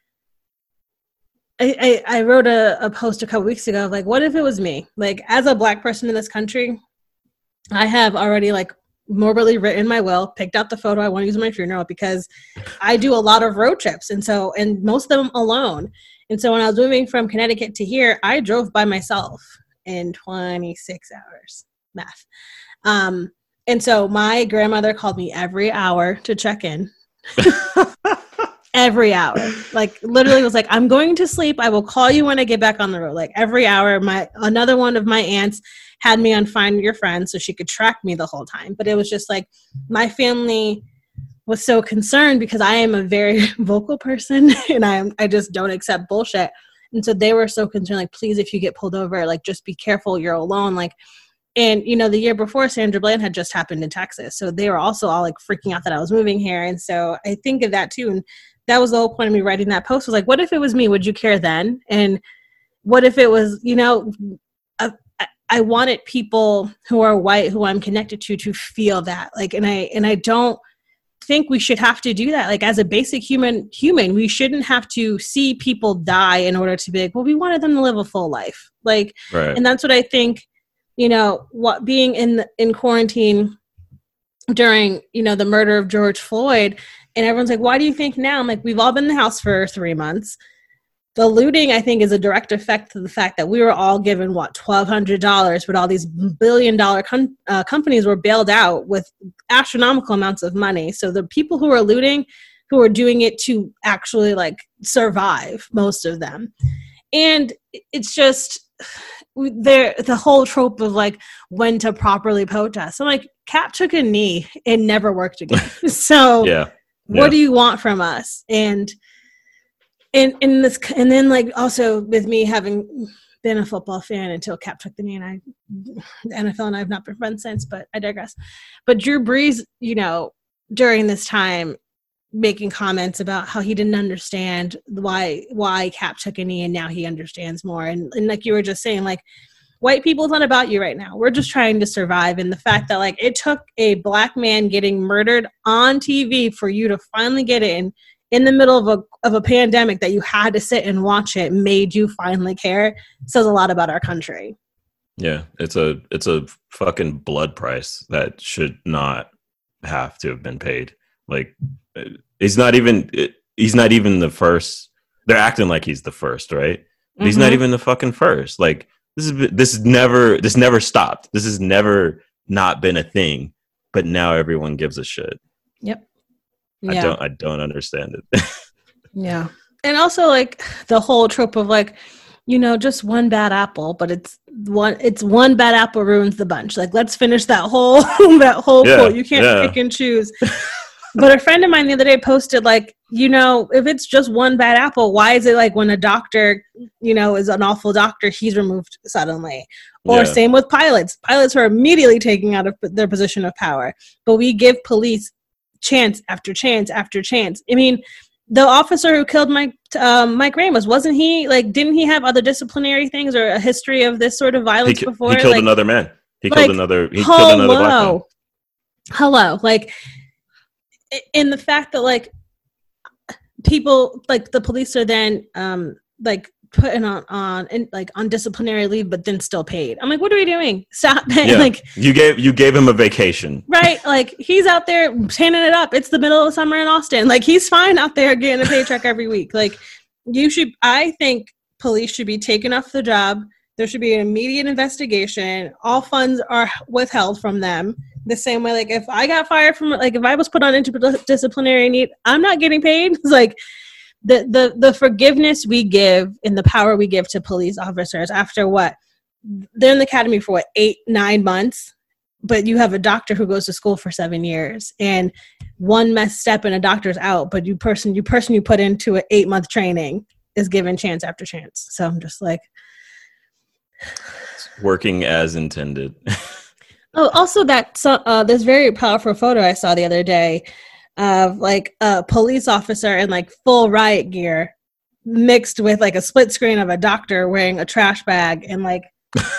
I, I, I wrote a, a post a couple weeks ago of like what if it was me? Like as a black person in this country i have already like morbidly written my will picked out the photo i want to use in my funeral because i do a lot of road trips. And so and most of them alone. And so when i was moving from connecticut to here i drove by myself in 26 hours. Math. Um and so my grandmother called me every hour to check in. Every hour. Like literally was like i'm going to sleep. I will call you when i get back on the road. Like every hour my another one of my aunts had me on find your friend so she could track me the whole time. But it was just like my family was so concerned because i am a very vocal person and i i just don't accept bullshit. And so they were so concerned like please if you get pulled over like just be careful. You're alone. Like and you know the year before sandra bland had just happened in texas. So they were also all like freaking out that i was moving here. And so i think of that too. And that was the whole point of me writing that post was like what if it was me? Would you care then? And what if it was you know I- i wanted people who are white who i'm connected to to feel that. Like and i and i don't think we should have to do that. Like as a basic human human we shouldn't have to see people die in order to be like well we wanted them to live a full life. Like right. and that's what i think you know what being in in quarantine during you know the murder of george floyd and everyone's like why do you think now? I'm like we've all been in the house for three months. The looting i think is a direct effect of the fact that we were all given what $1200 but all these billion dollar com- uh, companies were bailed out with astronomical amounts of money. So the people who are looting who are doing it to actually like survive most of them. And it's just there the whole trope of like when to properly protest i'm like cap took a knee it never worked again so yeah. what Yeah. do you want from us and and in this and then like also with me having been a football fan until cap took the knee and i the nfl and i have not been friends since but i digress but drew brees you know during this time making comments about how he didn't understand why why cap took a knee and now he understands more. And, and like you were just saying like white people it's not about you right now. We're just trying to survive. And the fact that like it took a black man getting murdered on tv for you to finally get in in the middle of a of a pandemic that you had to sit and watch it made you finally care says a lot about our country. Yeah, it's a it's a fucking blood price that should not have to have been paid. Like he's not even he's not even the first. They're acting like he's the first, right? But He's not Mhm. even the fucking first. Like this is this is never this never stopped. This has never not been a thing. But now everyone gives a shit. yep I yeah don't I don't understand it. Yeah. And also like the whole trope of like, you know, just one bad apple, but it's one it's one bad apple ruins the bunch. Like let's finish that whole that whole Yeah, quote. You can't yeah. pick and choose. but a friend of mine the other day posted like, you know, if it's just one bad apple, why is it like when a doctor, you know, is an awful doctor, he's removed suddenly? Or Yeah. same with pilots. Pilots are immediately taking out of their position of power, but we give police chance after chance after chance. I mean, the officer who killed Mike um, Mike Ramos wasn't he like? Didn't he have other disciplinary things or a history of this sort of He, violence ki- before? he killed Like, another man. He like, killed another. He killed another black man. hello hello like in the fact that like people like the police are then um like putting on on and like on disciplinary leave but then still paid. I'm like what are we doing? Stop paying Yeah. like You gave you gave him a vacation. right? Like he's out there tanning it up. It's the middle of summer in austin. Like he's fine out there getting a paycheck every week. Like you should i think police should be taken off the job there should be an immediate investigation. All funds are withheld from them. The same way like if i got fired from like if i was put on interdisciplinary need i'm not getting paid. It's like the the the forgiveness we give and the power we give to police officers after what? They're in the academy for what eight nine months? But you have a doctor who goes to school for seven years and one mess step and a doctor's out but you person you person you put into an eight month training is given chance after chance. So i'm just like Working as intended. Oh, also that so, uh, this very powerful photo I saw the other day of like a police officer in like full riot gear, mixed with like a split screen of a doctor wearing a trash bag and like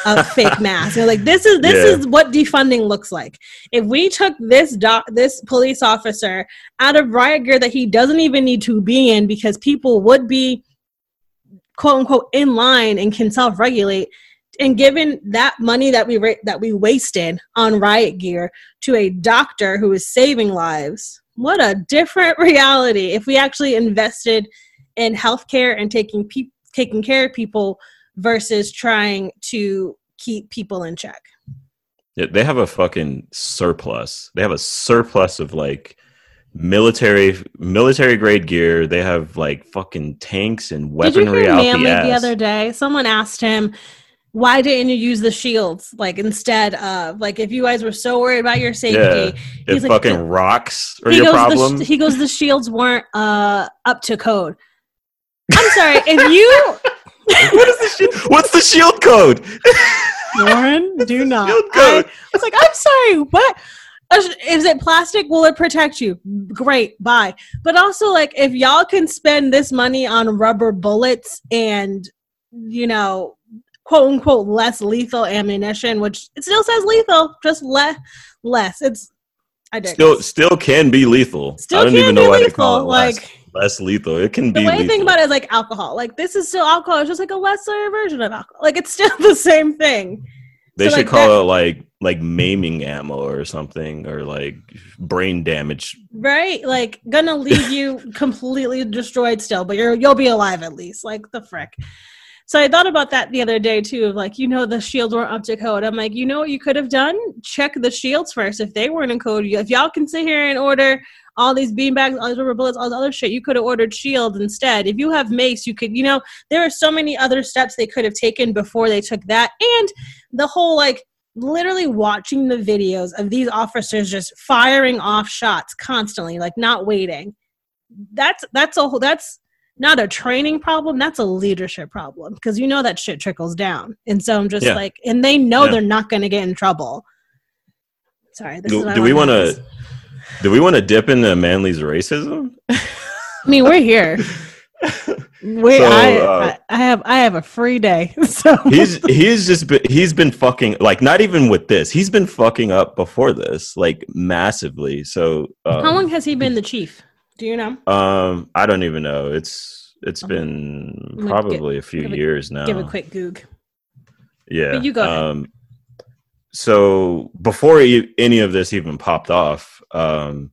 a fake mask. You're like, this is this Yeah. is what defunding looks like. If we took this doc, this police officer out of riot gear that he doesn't even need to be in because people would be quote unquote in line and can self regulate and giving that money that we ra- that we wasted on riot gear to a doctor who is saving lives what a different reality if we actually invested in healthcare and taking pe- taking care of people versus trying to keep people in check Yeah, they have a fucking surplus. They have a surplus of like military military grade gear. They have like fucking tanks and weaponry did you hear out Manley the the, other day someone asked him why didn't you use the shields like instead of like if you guys were so worried about your safety Yeah, He's if like, fucking the- rocks are he your goes, problem. The, sh- he goes, the shields weren't uh, up to code. I'm sorry, if you, what is the shi- What's the shield code? Lauren, do not. Shield I code. was like, I'm sorry, what? Uh, it plastic? Will it protect you? Great, bye. But also, like, if y'all can spend this money on rubber bullets and, you know, quote unquote, less lethal ammunition, which it still says lethal, just le- less. It's, I digress. Still, still can be lethal. Still I don't can even be know why they lethal, call it less, like- less lethal. It can the be way lethal. I think about it is like alcohol. Like this is still alcohol. It's just like a lesser version of alcohol. Like it's still the same thing. They So, should like, call that- it like like maiming ammo or something, or like brain damage. Right? Like gonna leave you completely destroyed still, but you're you'll be alive at least. Like the frick. So I thought about that the other day too, of like, you know, the shields weren't up to code. I'm like, you know what you could have done? Check the shields first. If they weren't in code, if y'all can sit here and order all these beanbags, all these rubber bullets, all this other shit, you could have ordered shields instead. If you have mace, you could, you know, there are so many other steps they could have taken before they took that. And the whole like literally watching the videos of these officers just firing off shots constantly, like not waiting. That's that's a whole that's not a training problem, that's a leadership problem because you know that shit trickles down. And so I'm just Yeah. like, and they know Yeah. they're not going to get in trouble. Sorry, this Do, is what I do we want wanna? Do we want to dip into Manley's racism? I mean, we're here. We, So, I, uh, I, I have, I have a free day. So he's he's just been, he's been fucking like not even with this. He's been fucking up before this like massively. So um, how long has he been the chief? Do you know? Um, I don't even know. It's it's been I'm probably a few give a- years now. Give a quick goog. Yeah. But you go. Um, so before e- any of this even popped off, um,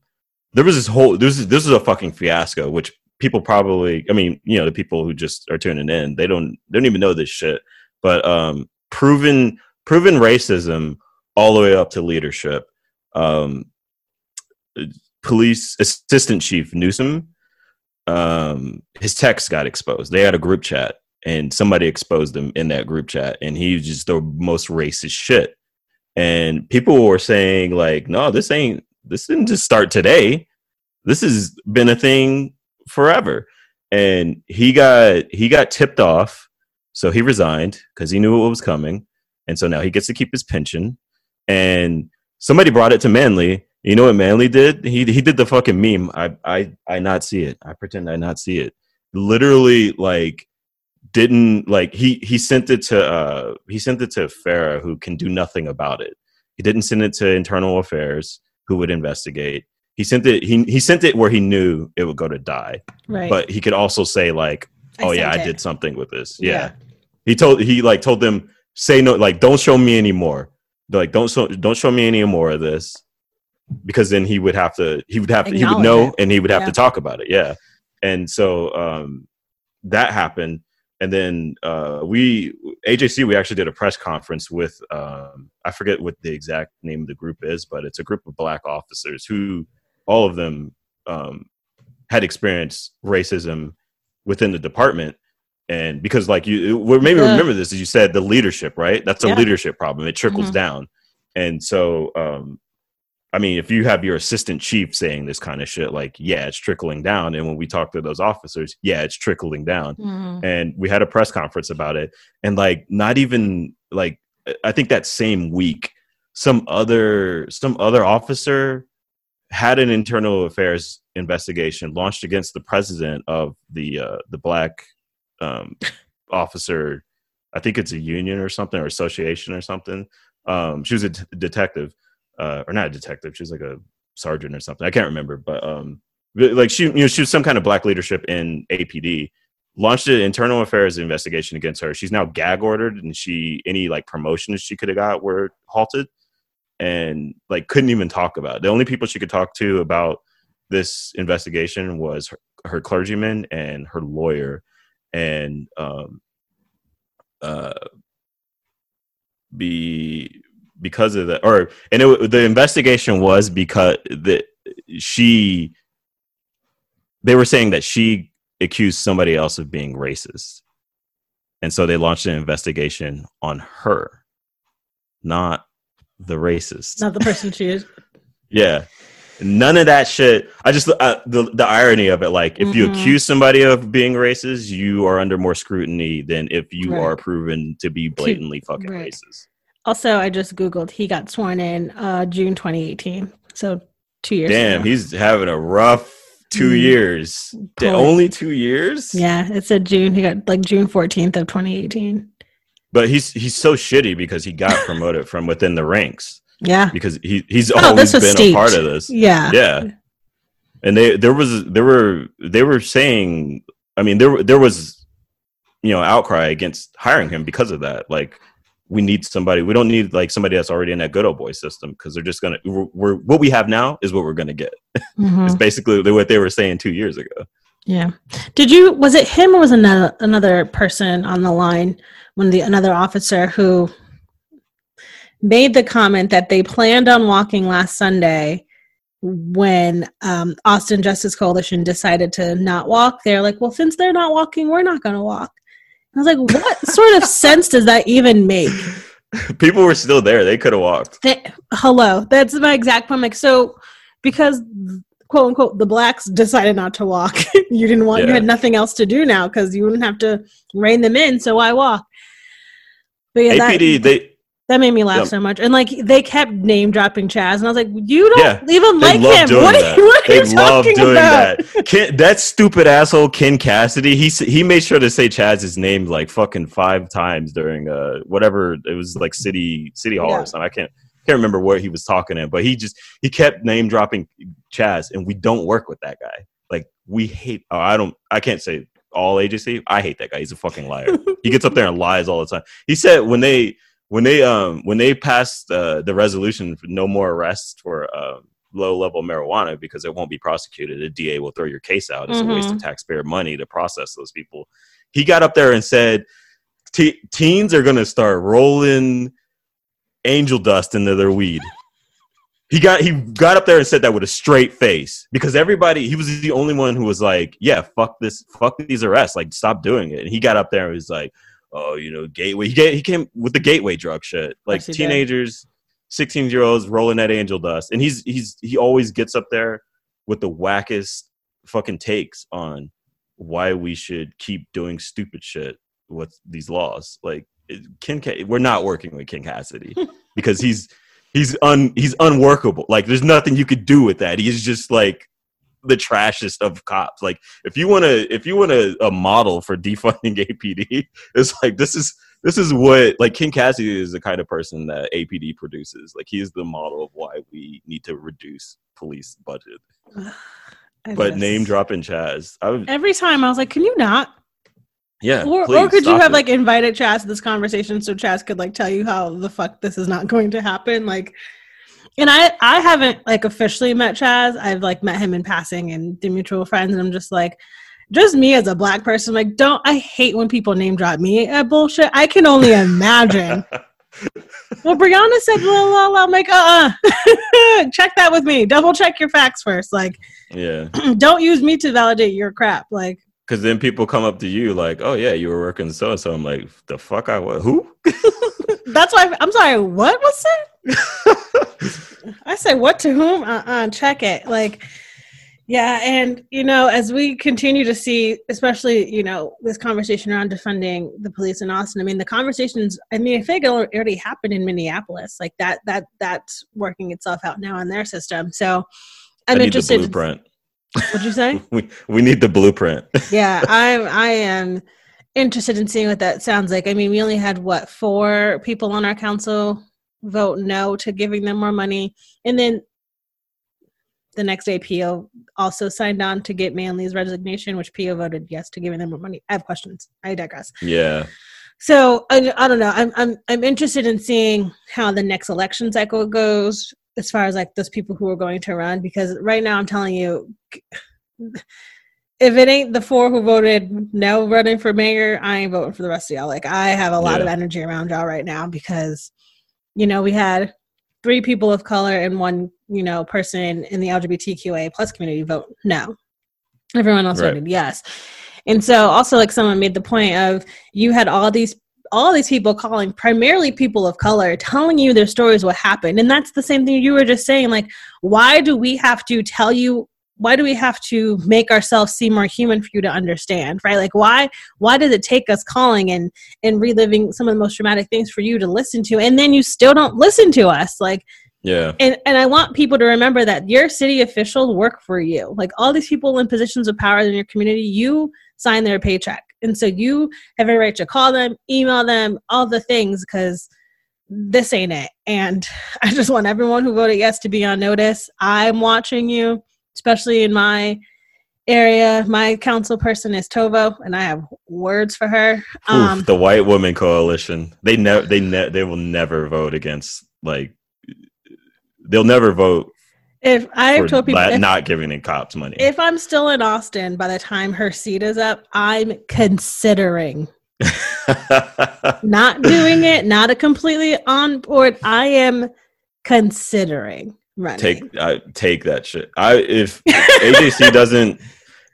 there was this whole this is this is a fucking fiasco, which people probably, I mean, you know, the people who just are tuning in, they don't they don't even know this shit. But um, proven proven racism all the way up to leadership. Um, police assistant chief Newsom, um, his text got exposed. They had a group chat and somebody exposed him in that group chat and he was just the most racist shit and people were saying like no this ain't this didn't just start today this has been a thing forever. And he got he got tipped off, so he resigned because he knew what was coming, and so now he gets to keep his pension. And somebody brought it to Manley. You know what Manley did? He he did the fucking meme. I I I not see it. I pretend I not see it. Literally, like didn't like he he sent it to uh he sent it to Farah who can do nothing about it. He didn't send it to internal affairs who would investigate. He sent it he he sent it where he knew it would go to die. Right. But he could also say like, I "Oh yeah, sent I it." did something with this." Yeah. Yeah. He told he like told them say no like don't show me anymore. They're like don't show don't show me any more of this because then he would have to he would have to, he would know it. and he would have Yeah. to talk about it. Yeah. And so um that happened and then uh we AJC we actually did a press conference with um I forget what the exact name of the group is but it's a group of black officers who all of them um had experienced racism within the department and because like you what made me Yeah. remember this is you said the leadership right that's a Yeah. leadership problem it trickles Mhm. down and so um i mean if you have your assistant chief saying this kind of shit like yeah it's trickling down and when we talk to those officers yeah it's trickling down Mhm. and we had a press conference about it and like not even like i think that same week some other some other officer had an internal affairs investigation launched against the president of the uh, the black um, officer. I think it's a union or something or association or something. Um, she was a t- detective, uh, or not a detective. She was like a sergeant or something. I can't remember, but um, like she, you know, she was some kind of black leadership in APD. Launched an internal affairs investigation against her. She's now gag ordered, and she any like promotions she could have got were halted and like couldn't even talk about it. The only people she could talk to about this investigation was her, her clergyman and her lawyer, and um, uh, be because of that, or and it, the investigation was because that she they were saying that she accused somebody else of being racist, and so they launched an investigation on her, not the racist. Not the person she is. Yeah. None of that shit. I just uh, the the irony of it. Like, if you Mhm. accuse somebody of being racist, you are under more scrutiny than if you Right. are proven to be blatantly fucking right. racist. Also, I just googled. He got sworn in uh, June 2018, so two years. Damn, ago. he's having a rough two Mm. years. Only two years. yeah. It said June. He got like June 14th of 2018. but he's he's so shitty because he got promoted from within the ranks Yeah, because he he's Oh, always been steeped. a part of this. yeah, yeah and they there was there were they were saying i mean there there was you know outcry against hiring him because of that like we need somebody we don't need like somebody that's already in that good old boy system because they're just gonna we're, we're what we have now is what we're gonna get Mhm. it's basically what they were saying two years ago yeah. Did you? Was it him or was another another person on the line? When the another officer who made the comment that they planned on walking last Sunday when um, Austin Justice Coalition decided to not walk. They're like, well, since they're not walking, we're not going to walk. I was like, what sort of sense does that even make? people were still there. They could have walked. Th- hello. That's my exact point. Like so because quote unquote the blacks decided not to walk you didn't want you had nothing else to do now because you wouldn't have to rein them in so why walk? But yeah that, apd they that made me laugh Yeah. so much. And like they kept name dropping chas and i was like you don't Yeah, even like him. what are, you- what are they you love talking doing about? That Ken, that stupid asshole ken casaday he he made sure to say chas's name like fucking five times during uh whatever it was like city city hall Yeah. or something. I can't can't remember what he was talking in but he just he kept name dropping chas and we don't work with that guy. Like we hate oh, i don't i can't say all agency i hate that guy. He's a fucking liar. He gets up there and lies all the time. He said when they when they um when they passed uh, the resolution for no more arrests for um, low level marijuana because it won't be prosecuted a da will throw your case out. It's a waste of taxpayer money to process those people. He got up there and said "Te- teens are going to start rolling angel dust into their weed. He got he got up there and said that with a straight face because everybody he was the only one who was like yeah fuck this fuck these arrests like stop doing it. And he got up there and was like oh you know gateway he, he came with the gateway drug shit like Yes, he did. teenagers 16 year olds rolling that angel dust and he's he's he always gets up there with the wackest fucking takes on why we should keep doing stupid shit with these laws. Like Ken, we're not working with Ken Casaday because he's he's un he's unworkable. Like there's nothing you could do with that. He's just like the trashiest of cops. Like if you want to if you want a, a model for defunding APD, it's like this is this is what like Ken Casaday is the kind of person that APD produces. Like he is the model of why we need to reduce police budget. But just- name dropping Chas, I would, Every time I was like, can you not? yeah. or, or could you have it. like invited Chas to this conversation so Chas could like tell you how the fuck this is not going to happen? Like, and I I haven't like officially met Chas. I've like met him in passing and the mutual friends, and I'm just like, just me as a black person, like, don't I hate when people name drop me at bullshit. I can only imagine. well, Brianna said, "La la la." I'm like, uh, uh check that with me. Double check your facts first. Like, yeah. don't use me to validate your crap. Like. Because then people come up to you like, "Oh yeah, you were working so and so." I'm like, "The fuck I was who?" That's why I'm sorry. What was it? I say what to whom? Uh, uh check it. Like, yeah, and you know, as we continue to see, especially you know, this conversation around defunding the police in Austin. I mean, the conversations. I mean, I think it already happened in Minneapolis. Like that. That that's working itself out now in their system. So, I I'm interested. blueprint. What'd you say? We we need the blueprint. yeah, I'm. I am interested in seeing what that sounds like. I mean, we only had what four people on our council vote no to giving them more money, and then the next day, Pio also signed on to get Manley's resignation, which Pio voted yes to giving them more money. I have questions. I digress. yeah. So I, I don't know. I'm I'm I'm interested in seeing how the next election cycle goes as far as like those people who are going to run because right now I'm telling you if it ain't the four who voted no running for mayor, I ain't voting for the rest of y'all. Like I have a lot of energy around y'all right now because you know we had three people of color and one you know person in the LGBTQA plus community vote no. Everyone else Right. voted yes. And so also like someone made the point of you had all these all these people calling primarily people of color telling you their stories what happened and that's the same thing you were just saying like why do we have to tell you why do we have to make ourselves seem more human for you to understand right like why why does it take us calling and and reliving some of the most traumatic things for you to listen to and then you still don't listen to us like Yeah. and and I want people to remember that your city officials work for you. Like all these people in positions of power in your community, you sign their paycheck, and so you have a right to call them, email them, all the things because this ain't it. And I just want everyone who voted yes to be on notice. I'm watching you, especially in my area. My council person is Tovo, and I have words for her. Um, Oof, the white woman coalition. They never they ne- they will never vote against like they'll never vote if I've told people, if- not giving the cops money. If I'm still in Austin by the time her seat is up, I'm considering not doing it, not a completely on board. I am considering running. take I take that shit. I if AJC doesn't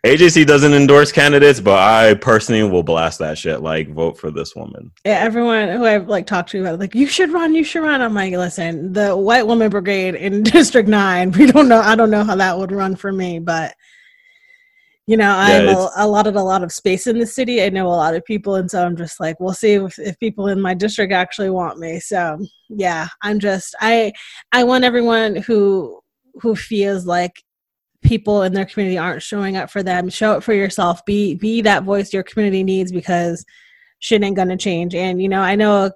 AJC doesn't endorse candidates, but I personally will blast that shit. Like vote for this woman. Yeah, everyone who I've like talked to about it, like you should run, you should run. I'm like, listen, the white woman brigade in District Nine. We don't know. I don't know how that would run for me, but you know, I Yeah, have a, it's- allotted a lot of space in the city. I know a lot of people, and so I'm just like, we'll see if, if people in my district actually want me. So yeah, I'm just I I want everyone who who feels like people in their community aren't showing up for them show up for yourself be be that voice your community needs because shit ain't gonna change and you know i know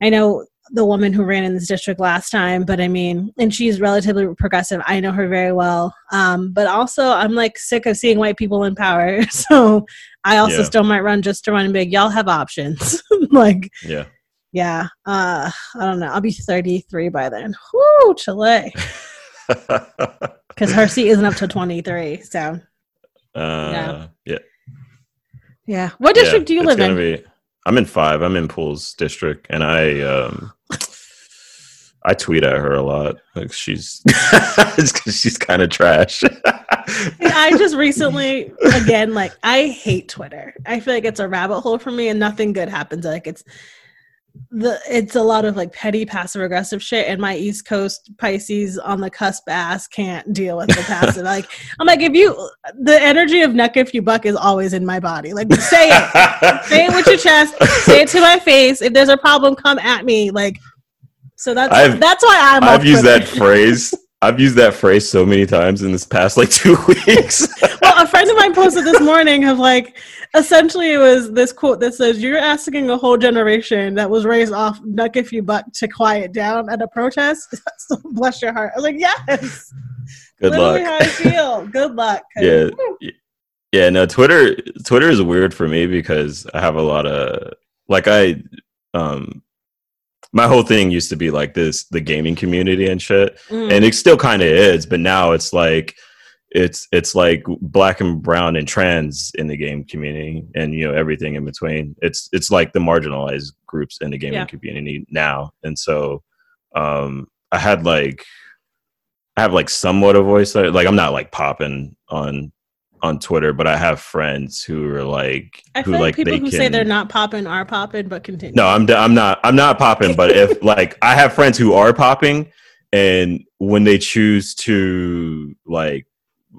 i know the woman who ran in this district last time but i mean and she's relatively progressive. I know her very well. Um, but also i'm like sick of seeing white people in power. So i also Yeah. still might run just to run big y'all have options. Like Yeah. yeah uh i don't know. I'll be 33 by then. Whoo, chile. Because her seat isn't up to 23 so. Uh, yeah. yeah. What Yeah, district do you live in? Be, I'm in five. I'm in Pools district, and I um, I tweet at her a lot. Like she's she's kind of trash. I just recently, again, like I hate Twitter. I feel like it's a rabbit hole for me, and nothing good happens. Like it's the it's a lot of like petty passive aggressive shit and my east coast pisces on the cusp ass can't deal with the passive. Like i'm like if you the energy of nuck if you buck is always in my body. Like say it. Say it with your chest. Say it to my face. If there's a problem come at me. Like so that's I've- that's why i'm I've used that phrase. I've used that phrase so many times in this past like two weeks. Well, a friend of mine posted this morning of like essentially it was this quote that says you're asking a whole generation that was raised off nuck if you buck to quiet down at a protest so bless your heart i was like yes Good literally luck. how i feel good luck Yeah. Yeah, no, Twitter Twitter is weird for me because I have a lot of like I um my whole thing used to be like this the gaming community and shit. Mm. And it still kind of is, but now it's like it's it's like black and brown and trans in the game community and you know everything in between. It's it's like the marginalized groups in the gaming Yeah. community now. And so um I had like I have like somewhat a voice like I'm not like popping on on Twitter, but I have friends who are like i who feel like people they who can say they're not popping are popping but continue no, I'm I'm not I'm not popping, but if like I have friends who are popping and when they choose to like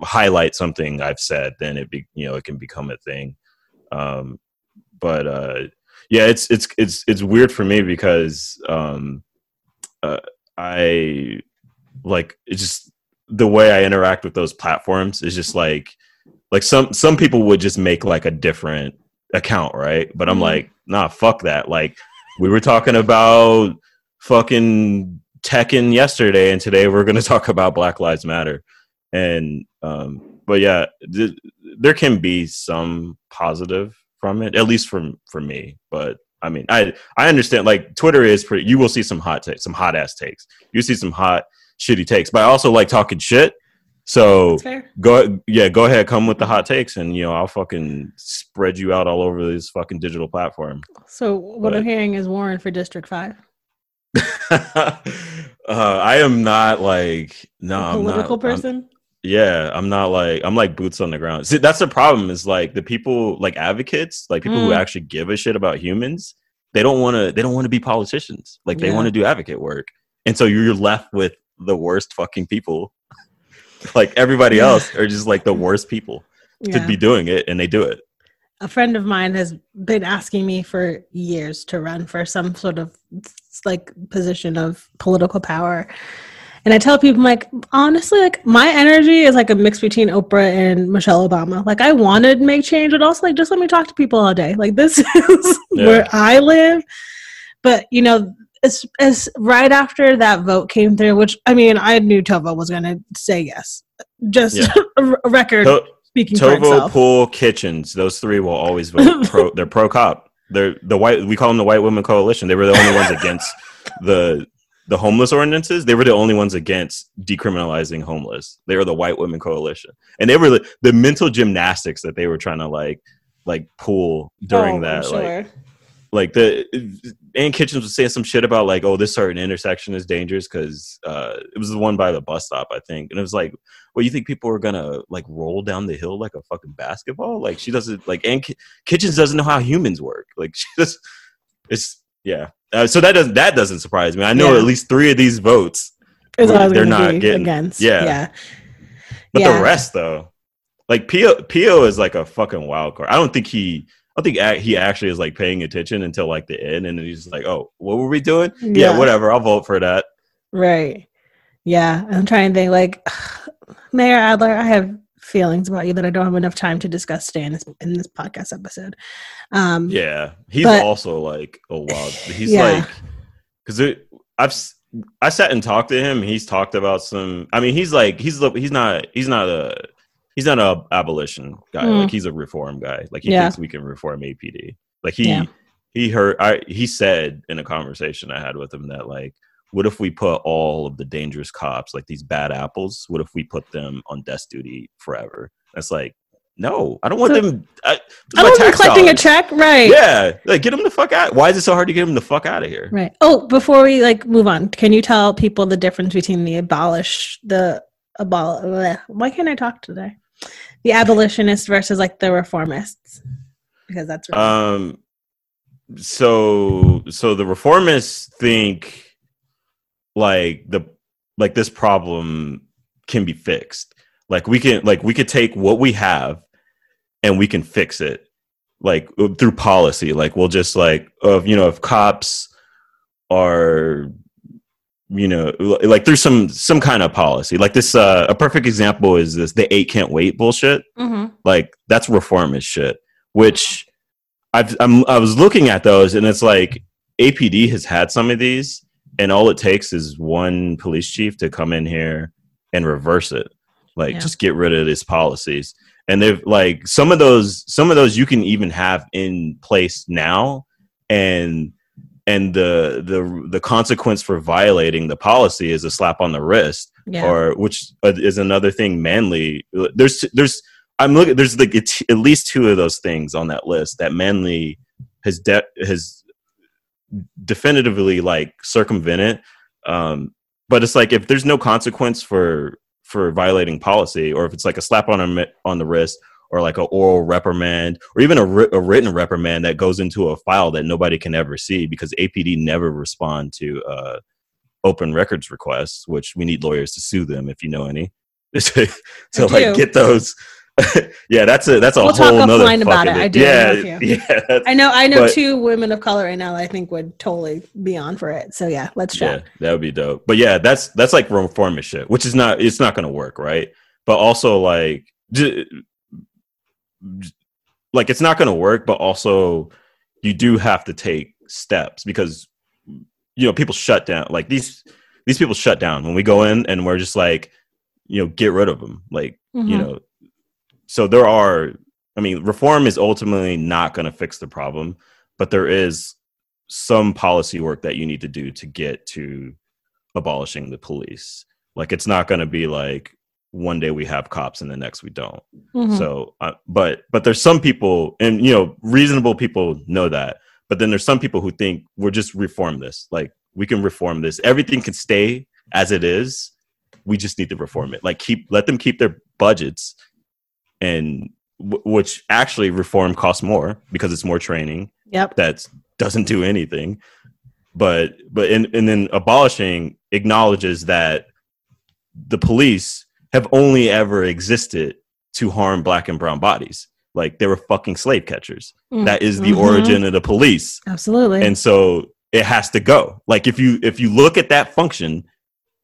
highlight something I've said, then it be you know, it can become a thing. Um but uh yeah, it's it's it's it's weird for me because um uh, I like it's just the way I interact with those platforms is just like like some some people would just make like a different account, right? But I'm Mhm. like, nah, fuck that. Like we were talking about fucking Tekken yesterday, and today we're gonna talk about Black Lives Matter. And um, but yeah, th- there can be some positive from it, at least from for me. But I mean, I I understand. Like Twitter is pretty. You will see some hot takes, some hot ass takes. You see some hot shitty takes. But I also like talking shit. So go yeah go ahead come with the hot takes and you know i'll fucking spread you out all over this fucking digital platform so what i'm hearing is warren for district 5 uh, i am not like no I'm not- political I'm- person yeah i'm not like i'm like boots on the ground. See that's the problem is like the people like advocates like people who Mm. actually give a shit about humans they don't want to they don't want to be politicians. Like they Yeah. want to do advocate work. And so you're left with the worst fucking people. Like everybody Yeah. else are just like the worst people to be doing it and they do it. A friend of mine has been asking me for years to run for some sort of like position of political power and i tell people I'm like honestly like my energy is like a mix between oprah and michelle obama like i want to make change but also like just let me talk to people all day like this is Yeah. where i live but you know as, as right after that vote came through which i mean i knew tovo was going to say yes just Yeah. a record To- speaking Tovo, itself Pool, Kitchens, those three will always vote pro. They're pro cop. They're the white. We call them the White Women Coalition. They were the only ones against the the homeless ordinances. They were the only ones against decriminalizing homeless. They were the White Women Coalition, and they were the, the mental gymnastics that they were trying to like like pull during Oh, that. Like sure. like the Ann Kitchens was saying some shit about like, oh, this certain intersection is dangerous because uh, it was the one by the bus stop, I think, and it was like, well, you think people are gonna like roll down the hill like a fucking basketball? Like she doesn't like Ann Ki- Kitchens doesn't know how humans work. Like she just, it's yeah. Uh, so that doesn't that doesn't surprise me. I know Yeah. at least three of these votes, they're not getting- against. yeah. yeah. but Yeah. the rest though, like Pio Pio is like a fucking wild card. I don't think he. I think he actually is like paying attention until like the end, and then he's like, "Oh, what were we doing? yeah, Yeah. whatever. I'll vote for that." Right. Yeah. I'm trying to think like Mayor Adler, I have feelings about you that I don't have enough time to discuss today in this in this podcast episode. Um Yeah, he's But- also like a wild. He's Yeah. like because I've I sat and talked to him. He's talked about some. I mean, he's like he's he's not he's not a he's not a abolition guy. Mm. Like he's a reform guy. Like he Yeah. thinks we can reform APD. Like he Yeah. he heard I he said in a conversation I had with him that like what if we put all of the dangerous cops like these bad apples what if we put them on desk duty forever that's like no i don't want So- them I, I don't tax collecting dollars. a check, right? Yeah, like get them the fuck out. Why is it so hard to get them the fuck out of here? Right. Oh, before we like move on, can you tell people the difference between the abolish the abol bleh. why can't I talk today? The abolitionist versus like the reformists. Because that's really, Um, so so the reformists think like the like this problem can be fixed. Like we can like we could take what we have and we can fix it like through policy. Like we'll just like of you know if cops are you know like there's some some kind of policy. Like this uh a perfect example is this the eight can't wait bullshit. Mm-hmm. like that's reformist shit which I've, I'm, I was looking at those and it's like APD has had some of these and all it takes is one police chief to come in here and reverse it like Yeah. just get rid of these policies and they've like some of those some of those you can even have in place now and and the the the consequence for violating the policy is a slap on the wrist Yeah. or which is another thing Manley there's there's i'm looking there's like at least two of those things on that list that Manley has de- has definitively like circumvented um but it's like if there's no consequence for for violating policy or if it's like a slap on a, on the wrist or like a oral reprimand or even a, wri- a written reprimand that goes into a file that nobody can ever see because apd never respond to uh open records requests which we need lawyers to sue them if you know any. To, to like get those yeah that's a that's a We'll talk whole nother offline about it. I do yeah agree yeah I know I know But- two women of color right now that I think would totally be on for it. So yeah, let's chat. Yeah, that would be dope. But yeah, that's that's like reformist shit, which is not it's not going to work, right? But also like j- j- like it's not going to work, but also you do have to take steps because you know people shut down like these these people shut down when we go in and we're just like you know get rid of them like you Mhm. know so there are i mean reform is ultimately not going to fix the problem but there is some policy work that you need to do to get to abolishing the police. Like it's not going to be like one day we have cops and the next we don't. Mhm. so uh, but but there's some people and you know reasonable people know that but then there's some people who think we're just reform this. Like we can reform this. Everything can stay as it is. We just need to reform it. Like keep let them keep their budgets and w- which actually reform costs more because it's more training Yep. that doesn't do anything but but and, and then abolishing acknowledges that the police have only ever existed to harm black and brown bodies like they were fucking slave catchers Mm. that is the Mhm. origin of the police Absolutely. and so it has to go like if you if you look at that function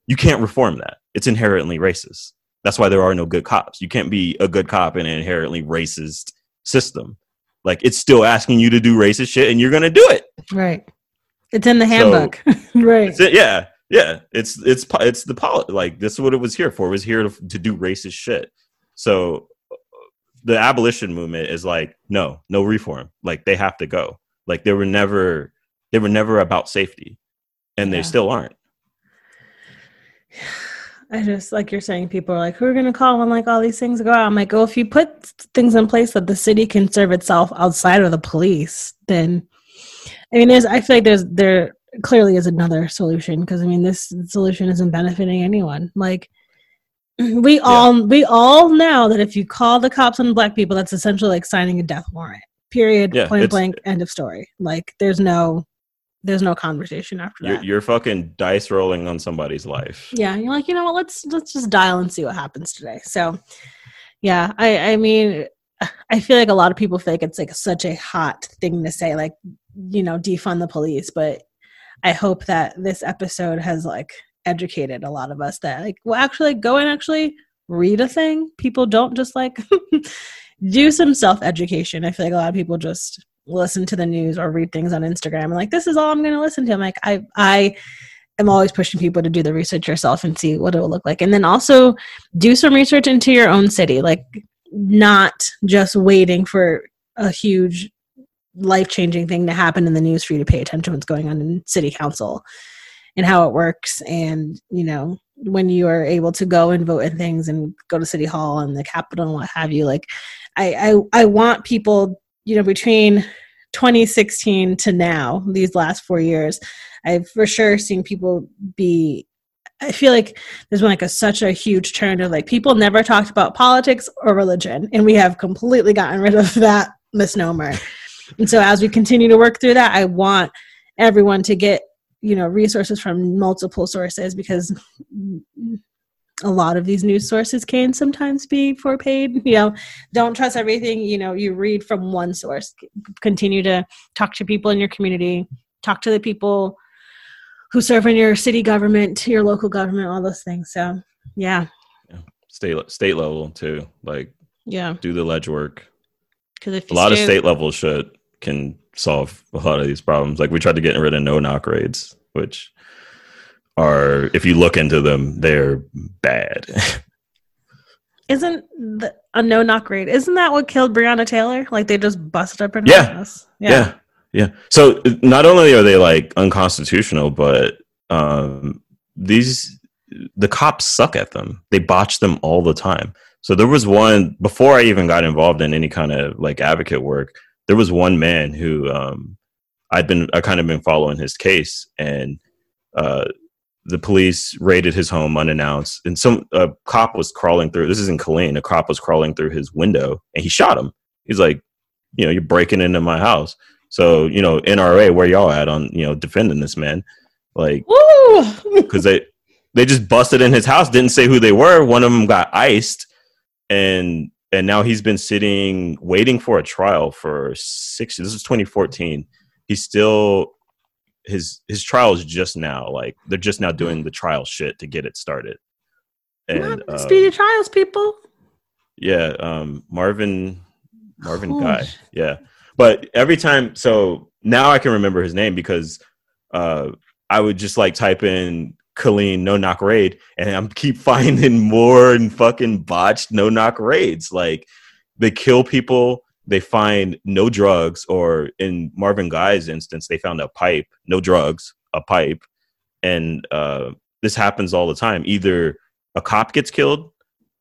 you can't reform that it's inherently racist that's why there are no good cops. You can't be a good cop in an inherently racist system. Like it's still asking you to do racist shit and you're gonna do it. Right. It's in the handbook. right. It- yeah yeah. It's it's it's the poli- like this is what it was here for. It was here to, to do racist shit. So the abolition movement is like no no reform. Like they have to go. Like they were never they were never about safety. And Yeah. they still aren't I just like you're saying, people are like, who are going to call when like all these things go out? I'm like, oh, if you put things in place that the city can serve itself outside of the police, then I mean, there's I feel like there's there clearly is another solution because I mean, this solution isn't benefiting anyone. Like we all we all know that if you call the cops on black people, that's essentially like signing a death warrant. Period. Yeah, point blank. End of story. Like there's no there's no conversation after you're, that. you're fucking dice rolling on somebody's life. Yeah you're like you know what let's let's just dial and see what happens today. So yeah i i mean i feel like a lot of people feel like it's like such a hot thing to say like you know defund the police but i hope that this episode has like educated a lot of us that like well actually go and actually read a thing. People don't just like do some self-education. I feel like a lot of people just listen to the news or read things on instagram and like this is all i'm going to listen to i'm like i i am always pushing people to do the research yourself and see what it will look like. And then also do some research into your own city, like not just waiting for a huge life changing thing to happen in the news for you to pay attention to what's going on in city council and how it works. And, you know, when you are able to go and vote in things and go to city hall and the capitol and what have you, like I, I, I want people, you know, between 2016 to now, these last four years, I've for sure seen people be. I feel like there's been like a such a huge turn of like people never talked about politics or religion, and we have completely gotten rid of that misnomer. And so as we continue to work through that, I want everyone to get, you know, resources from multiple sources because a lot of these news sources can sometimes be for paid. You know, don't trust everything, you know, you read from one source. Continue to talk to people in your community, talk to the people who serve in your city government, your local government, all those things. So, yeah. yeah. State state level too. Like yeah. Do the ledge work. If a lot of state level shit can solve a lot of these problems. Like we tried to get rid of no knock raids, which are if you look into them, they're bad. isn't the, a no knock raid? Isn't that what killed Breonna Taylor? Like they just busted up her yeah. house. Yeah. yeah, yeah. So not only are they like unconstitutional, but um, these the cops suck at them. They botch them all the time. So there was one before I even got involved in any kind of like advocate work. There was one man who um, I'd been I kind of been following his case, and uh, the police raided his home unannounced, and some a cop was crawling through. This is in Killeen. A cop was crawling through his window, and he shot him. He's like, you know, you're breaking into my house. So you know, NRA, where y'all at on you know defending this man? Like, because they they just busted in his house, didn't say who they were. One of them got iced, and and now he's been sitting waiting for a trial for six. This is 2014. He's still his his trial is just now like they're just now doing the trial shit to get it started. And um, speedy trials people. Yeah um marvin marvin oh, guy. yeah. But every time so now i can remember his name because uh i would just like type in Killeen no knock raid and i'm keep finding more and fucking botched no knock raids. Like they kill people they find no drugs, or in Marvin Guy's instance, they found a pipe, no drugs, a pipe, and uh, this happens all the time. Either a cop gets killed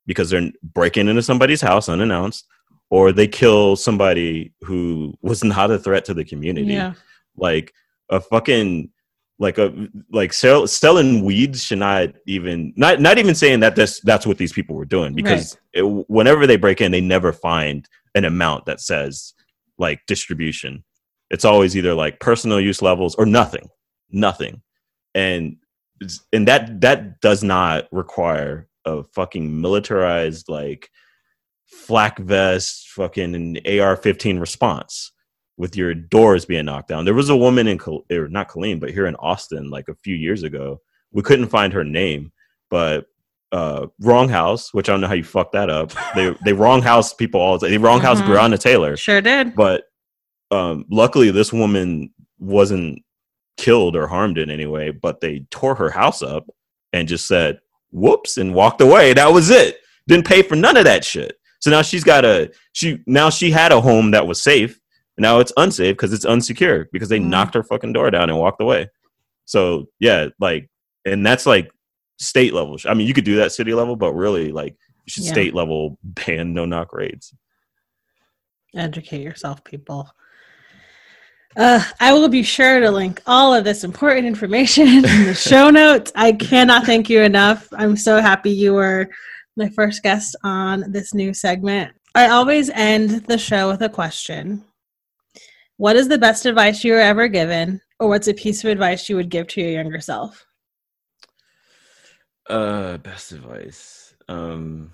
because they're breaking into somebody's house unannounced, or they kill somebody who was not a threat to the community. Yeah. Like a fucking like a like sell, selling weeds should not even not not even saying that that's that's what these people were doing because right. it, whenever they break in, they never find an amount that says like distribution. It's always either like personal use levels or nothing, nothing, and and that that does not require a fucking militarized like flak vest, fucking AR-15 response with your doors being knocked down. There was a woman in or er, not Killeen, but here in Austin, like a few years ago. We couldn't find her name, but uh, wrong house, which I don't know how you fucked that up. They they wrong house people all the time. They wrong house mm-hmm. Breonna Taylor. Sure did. But um, luckily, this woman wasn't killed or harmed in any way. But they tore her house up and just said whoops and walked away. That was it. Didn't pay for none of that shit. So now she's got a she now she had a home that was safe. Now it's unsafe because it's unsecure because they mm-hmm. knocked her fucking door down and walked away. So yeah, like, and that's like state level. I mean, you could do that city level, but really, like, you should yeah. state level ban no knock raids. Educate yourself, people. Uh, I will be sure to link all of this important information in the show notes. I cannot thank you enough. I'm so happy you were my first guest on this new segment. I always end the show with a question What is the best advice you were ever given, or what's a piece of advice you would give to your younger self? Uh, best advice. Um,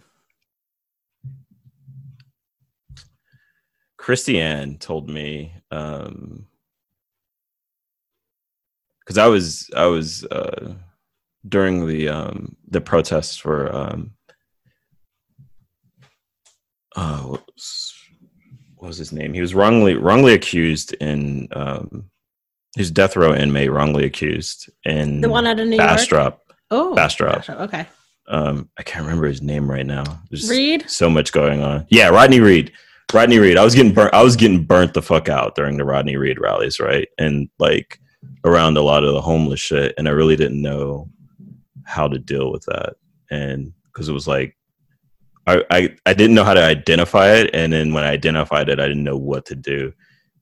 Christiane told me, um, because I was I was uh during the um the protests for um uh what was, what was his name? He was wrongly wrongly accused in um his death row inmate wrongly accused in the one out of New Bastrop. York. Oh, Bastrop. Okay. Um, I can't remember his name right now. There's Reed. So much going on. Yeah, Rodney Reed. Rodney Reed. I was getting burnt. I was getting burnt the fuck out during the Rodney Reed rallies, right? And like around a lot of the homeless shit, and I really didn't know how to deal with that, and because it was like I, I I didn't know how to identify it, and then when I identified it, I didn't know what to do.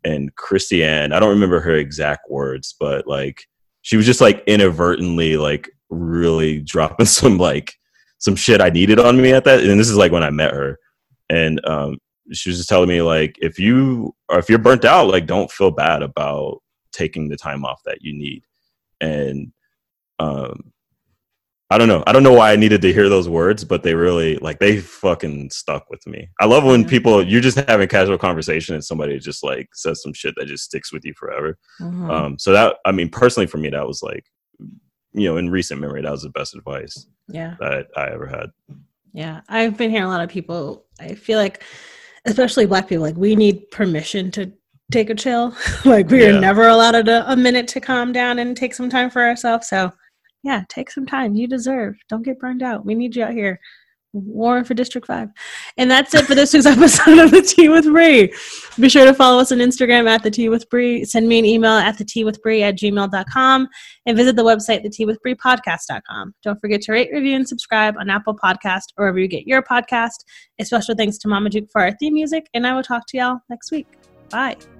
And Christiane, I don't remember her exact words, but like she was just like inadvertently like really dropping some like some shit I needed on me at that. And this is like when I met her, and um, she was just telling me like if you or if you're burnt out, like don't feel bad about taking the time off that you need. And um I don't know. I don't know why I needed to hear those words, but they really like they fucking stuck with me. I love when people you're just having casual conversation and somebody just like says some shit that just sticks with you forever. Mhm. Um, so that I mean, personally for me, that was like, you know, in recent memory, that was the best advice yeah. that I ever had. Yeah, I've been hearing a lot of people. I feel like, especially Black people, like we need permission to take a chill. like we Yeah. are never allowed a, a minute to calm down and take some time for ourselves. So, yeah, take some time. You deserve. Don't get burned out. We need you out here. Warren for District 5. And that's it for this week's episode of The Tea with Bree. Be sure to follow us on Instagram at The Tea with Bree. Send me an email at The Tea with Bree at gmail.com and visit the website, The Tea with Bree podcast.com. Don't forget to rate, review, and subscribe on Apple Podcast or wherever you get your podcast. A special thanks to Mama Duke for our theme music, and I will talk to y'all next week. Bye.